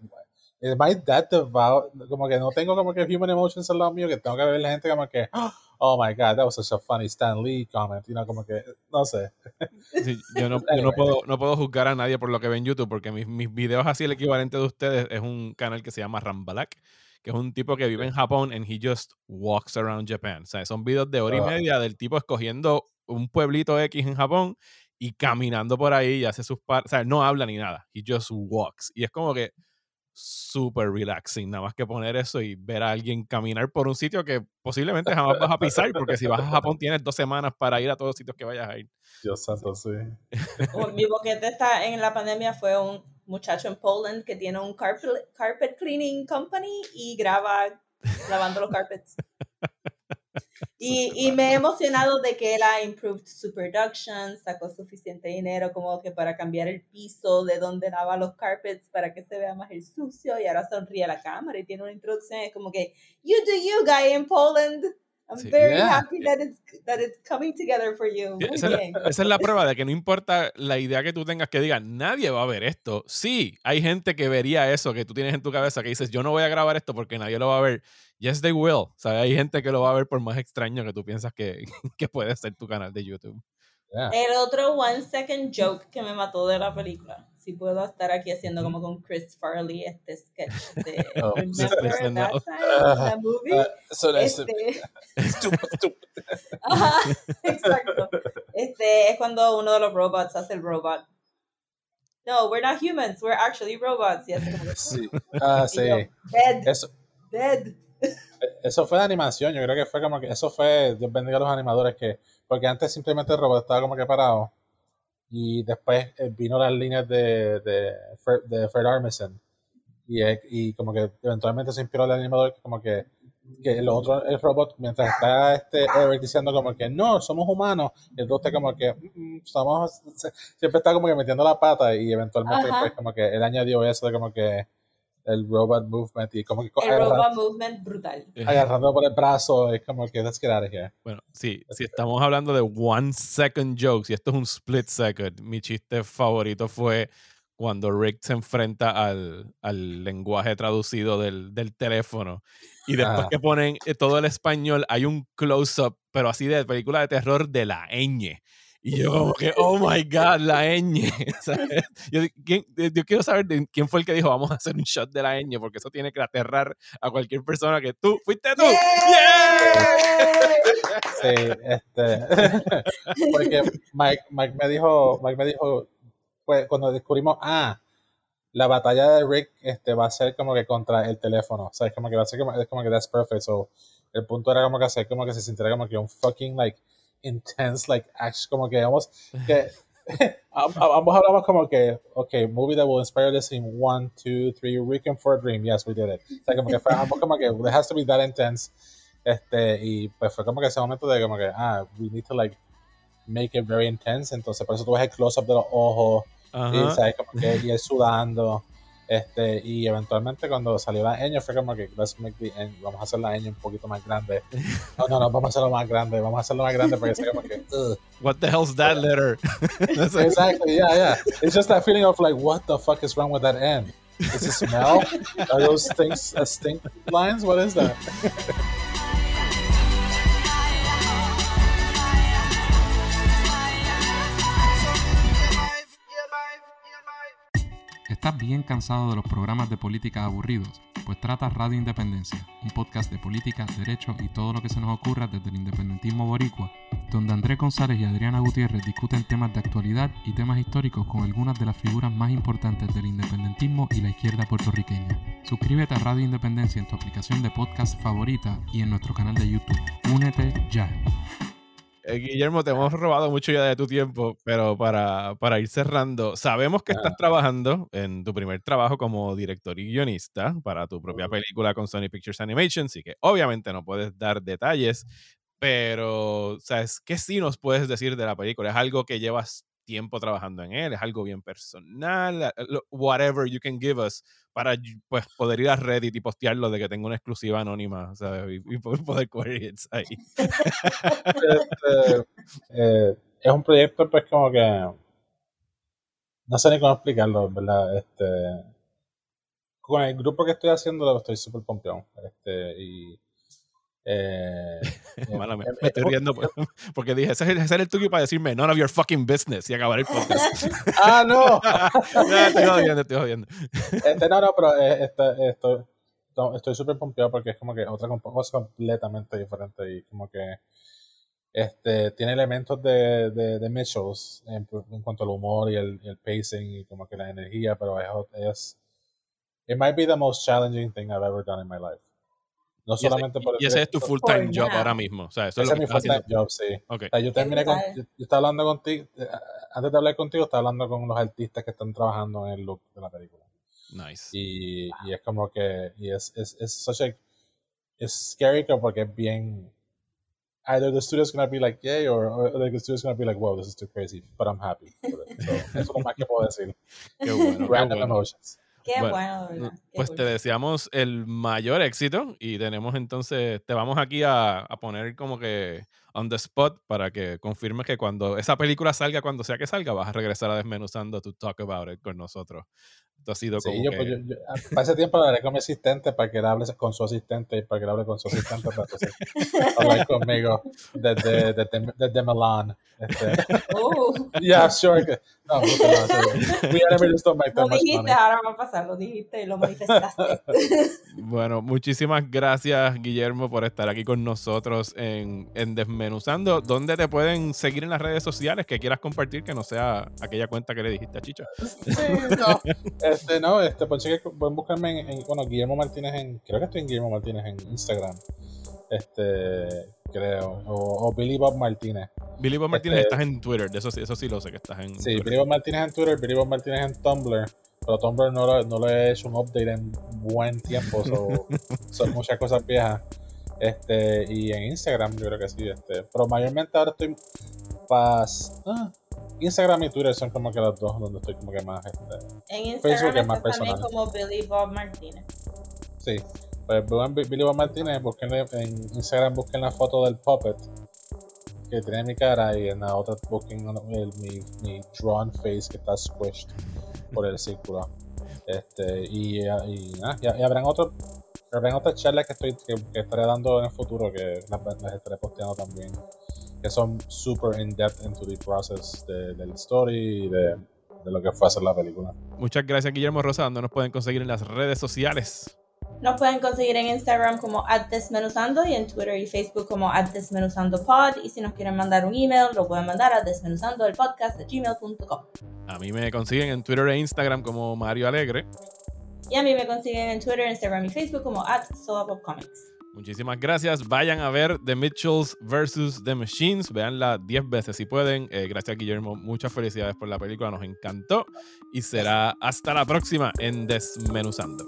is my that devout? Como que no tengo como que human emotions al lado mío, que tengo que ver la gente como que, oh my god, that was such a funny Stan Lee comment. You know, como que, no sé. <laughs> yo no, yo no, puedo, no puedo juzgar a nadie por lo que ve en YouTube, porque mis, mis videos así, el equivalente de ustedes es un canal que se llama Rambalak que es un tipo que vive en Japón and he just walks around Japan. O sea, son videos de hora y ah. media del tipo escogiendo un pueblito X en Japón y caminando por ahí y hace sus par o sea, no habla ni nada, he just walks. Y es como que súper relaxing, nada más que poner eso y ver a alguien caminar por un sitio que posiblemente jamás vas a pisar, porque si vas a Japón <laughs> tienes dos semanas para ir a todos los sitios que vayas a ir. Dios santo, sí. Mi boquete está en la pandemia fue un muchacho en Poland que tiene un carpet, carpet cleaning company y graba lavando los carpets. Y, y, me he emocionado de que él ha improved su production, sacó suficiente dinero como que para cambiar el piso de donde lava los carpets para que se vea más el sucio y ahora sonríe a la cámara y tiene una introducción, es como que, you do you guy in Poland. I'm very happy that it's, that it's coming together for you. Esa, es la, prueba de que no importa la idea que tú tengas que diga, nadie va a ver esto. Sí, hay gente que vería eso que tú tienes en tu cabeza que dices, yo no voy a grabar esto porque nadie lo va a ver. Yes, they will. O sea, hay gente que lo va a ver por más extraño que tú piensas que, <laughs> que puede ser tu canal de YouTube. El otro one second joke que me mató de la película. Si puedo estar aquí haciendo como con Chris Farley este sketch de <laughs> oh, Remember that time, movie. Uh, este, <laughs> <laughs> Ajá, exacto. Este es cuando uno de los robots hace el robot. No, we're not humans, we're actually robots. Y sí. Ah, sí. dead. Eso. Dead. Eso fue de animación, yo creo que fue como que eso fue, Dios bendiga a los animadores que porque antes simplemente el robot estaba como que parado. Y después eh, vino las líneas de, de, de Fred Armisen. Y, y como que eventualmente se inspiró el animador como que, que el otro, el robot, mientras está este Eric diciendo como que no, somos humanos, el robot está como que mm, mm, somos, <laughs> siempre está como que metiendo la pata y eventualmente pues, como que él añadió eso de como que el robot movement y como que el robot movement brutal. Agarrando por el brazo es como que let's get out of here bueno sí si estamos hablando de one second jokes y esto es un split second mi chiste favorito fue cuando Rick se enfrenta al, al lenguaje traducido del, del, teléfono y después que ponen eh, todo el español hay un close-up pero así de película de terror de la ñ y yo como que, oh my God, la ñ. <laughs> Yo, yo, quiero saber de quién fue el que dijo, vamos a hacer un shot de la ñ, porque eso tiene que aterrar a cualquier persona que tú, fuiste tú. Sí, este, <laughs> porque Mike, Mike me dijo, Mike me dijo, pues cuando descubrimos, ah, la batalla de Rick este, va a ser como que contra el teléfono. O sea, es como que va a ser como, es como que that's perfect. So, el punto era como que hacer como que se sintiera como que un fucking like intense, like, action, como que vamos, <laughs> que <laughs> ambos hablamos como que, ok, movie that will inspire this in one, two, three, Weekend for a Dream, yes, we did it. O sea, como que fue ambos como que, it has to be that intense. Este, y pues fue como que ese momento de como que, ah, we need to like make it very intense, entonces por eso tú ves el close-up de los ojos, y, ¿sabes? Como que, y él sudando. Este, y eventualmente cuando salió la ñ fue como que let's make the ñ, vamos a hacer la ñ un poquito más grande. No, no, no, vamos a hacerlo más grande, vamos a hacerlo más grande porque sea como que Ugh. What the hell's that letter? <laughs> exactly, yeah, yeah. It's just that feeling of like, what the fuck is wrong with that N? Is it smell? Are those things uh, stink lines? What is that? <laughs> ¿Estás bien cansado de los programas de política aburridos? Pues trata Radio Independencia, un podcast de política, derecho y todo lo que se nos ocurra desde el independentismo boricua, donde Andrés González y Adriana Gutiérrez discuten temas de actualidad y temas históricos con algunas de las figuras más importantes del independentismo y la izquierda puertorriqueña. Suscríbete a Radio Independencia en tu aplicación de podcast favorita y en nuestro canal de YouTube. Únete ya. Eh, Guillermo, te hemos robado mucho ya de tu tiempo, pero para, para ir cerrando, sabemos que estás Ah. trabajando en tu primer trabajo como director y guionista para tu propia película con Sony Pictures Animation, así que obviamente no puedes dar detalles, pero, ¿sabes? ¿Qué sí nos puedes decir de la película? ¿Es algo que llevas tiempo trabajando en él? ¿Es algo bien personal? Lo- Whatever you can give us para pues, poder ir a Reddit y postearlo de que tengo una exclusiva anónima, ¿sabes? Y, y poder, coger hits ahí. Este, eh, es un proyecto pues como que no sé ni cómo explicarlo, ¿verdad? Este, con el grupo que estoy haciendo estoy súper pompeón. Este, y eh, eh, <laughs> Mala eh, me estoy eh, riendo por- <laughs> porque dije, ese es, el, ese es el tuyo para decirme none of your fucking business y acabar el podcast. <laughs> Ah, no. Ya, estoy jodiendo, estoy jodiendo. Este, no, no, pero eh, este, esto- no, estoy súper pompeado porque es como que otra cosa completamente diferente y como que este, tiene elementos de, de, de Mitchells en, en cuanto al humor y el, el pacing y como que la energía, pero es, es it might be the most challenging thing I've ever done in my life. No Y ese, solamente por el y ese es tu full time job ahora mismo. O sea, eso es ese lo es que mi full haciendo. time job, sí. Ok. O sea, yo terminé con, yo, yo estaba hablando contigo, eh, antes de hablar contigo, estaba hablando con los artistas que están trabajando en el look de la película. Nice. Y, y es como que, y es, es, es such a, es scary que porque es bien, either the studio's gonna be like, yay, or, or the studio's gonna be like, wow, this is too crazy, but I'm happy. it. So, eso es lo más que puedo decir. Qué bueno, qué Random bueno. emotions. Qué Bueno, bueno, de verdad. Qué Pues cool. te deseamos el mayor éxito y tenemos entonces, te vamos aquí a, a poner como que on the spot para que confirmes que cuando esa película salga, cuando sea que salga, vas a regresar a Desmenuzando to talk about it con nosotros. Esto ha sido como Sí, yo, que... pues, yo, yo- a- para ese tiempo hablaré con mi asistente para que él hable con su asistente y para que él hable con su asistente para hablar conmigo desde, desde, desde Milan. Este, Uh, yeah, sure. que- No, muchas gracias. We never just don't make that lo much dijiste, money. ahora va a pasar, lo dijiste y lo manifestaste. Bueno, muchísimas gracias, Guillermo, por estar aquí con nosotros en, en Desmenuzando. ¿Dónde te pueden seguir en las redes sociales que quieras compartir que no sea aquella cuenta que le dijiste a Chicho? Sí, no. Este, no, este, pues cheque- pueden buscarme en, en- bueno, Guillermo Martínez en, creo que estoy en Guillermo Martínez en Instagram. Este, creo. O, o Billy Bob Martínez. Billy Bob Martínez, Este- estás en Twitter, de eso, sí- eso sí lo sé que estás en Sí, Twitter. Billy Bob Martínez en Twitter, Billy Bob Martínez en Tumblr. Pero Tumblr no, lo- no le he hecho un update en buen tiempo, so- <laughs> son muchas cosas viejas. Este, y en Instagram yo creo que sí, este. Pero mayormente ahora estoy pas, ah, Instagram y Twitter son como que los dos donde estoy como que más este, En Facebook Instagram es más está también personal. como Billy Bob Martínez. Sí. Pues Billy Bob Martínez, busquen en Instagram busquen la foto del puppet que tiene mi cara y en la otra busquen el- mi, mi drawn face que está squished por el círculo. <laughs> Este, y, y, nada, y, y habrán otros habrán otras charlas que estoy que, que estaré dando en el futuro que las, las estaré posteando también que son super in depth into the process de, del story y de, de lo que fue hacer la película. Muchas gracias, Guillermo Rosa. ¿Dónde nos pueden conseguir en las redes sociales? Nos pueden conseguir en Instagram como desmenuzando y en Twitter y Facebook como desmenuzandopod. Y si nos quieren mandar un email, lo pueden mandar a desmenuzandoelpodcast.gmail.com. A mí me consiguen en Twitter e Instagram como Mario Alegre. Y a mí me consiguen en Twitter, Instagram y Facebook como at Comics. Muchísimas gracias. Vayan a ver The Mitchells vs. The Machines. Veanla 10 veces si pueden. Eh, gracias, Guillermo. Muchas felicidades por la película. Nos encantó. Y será hasta la próxima en Desmenuzando.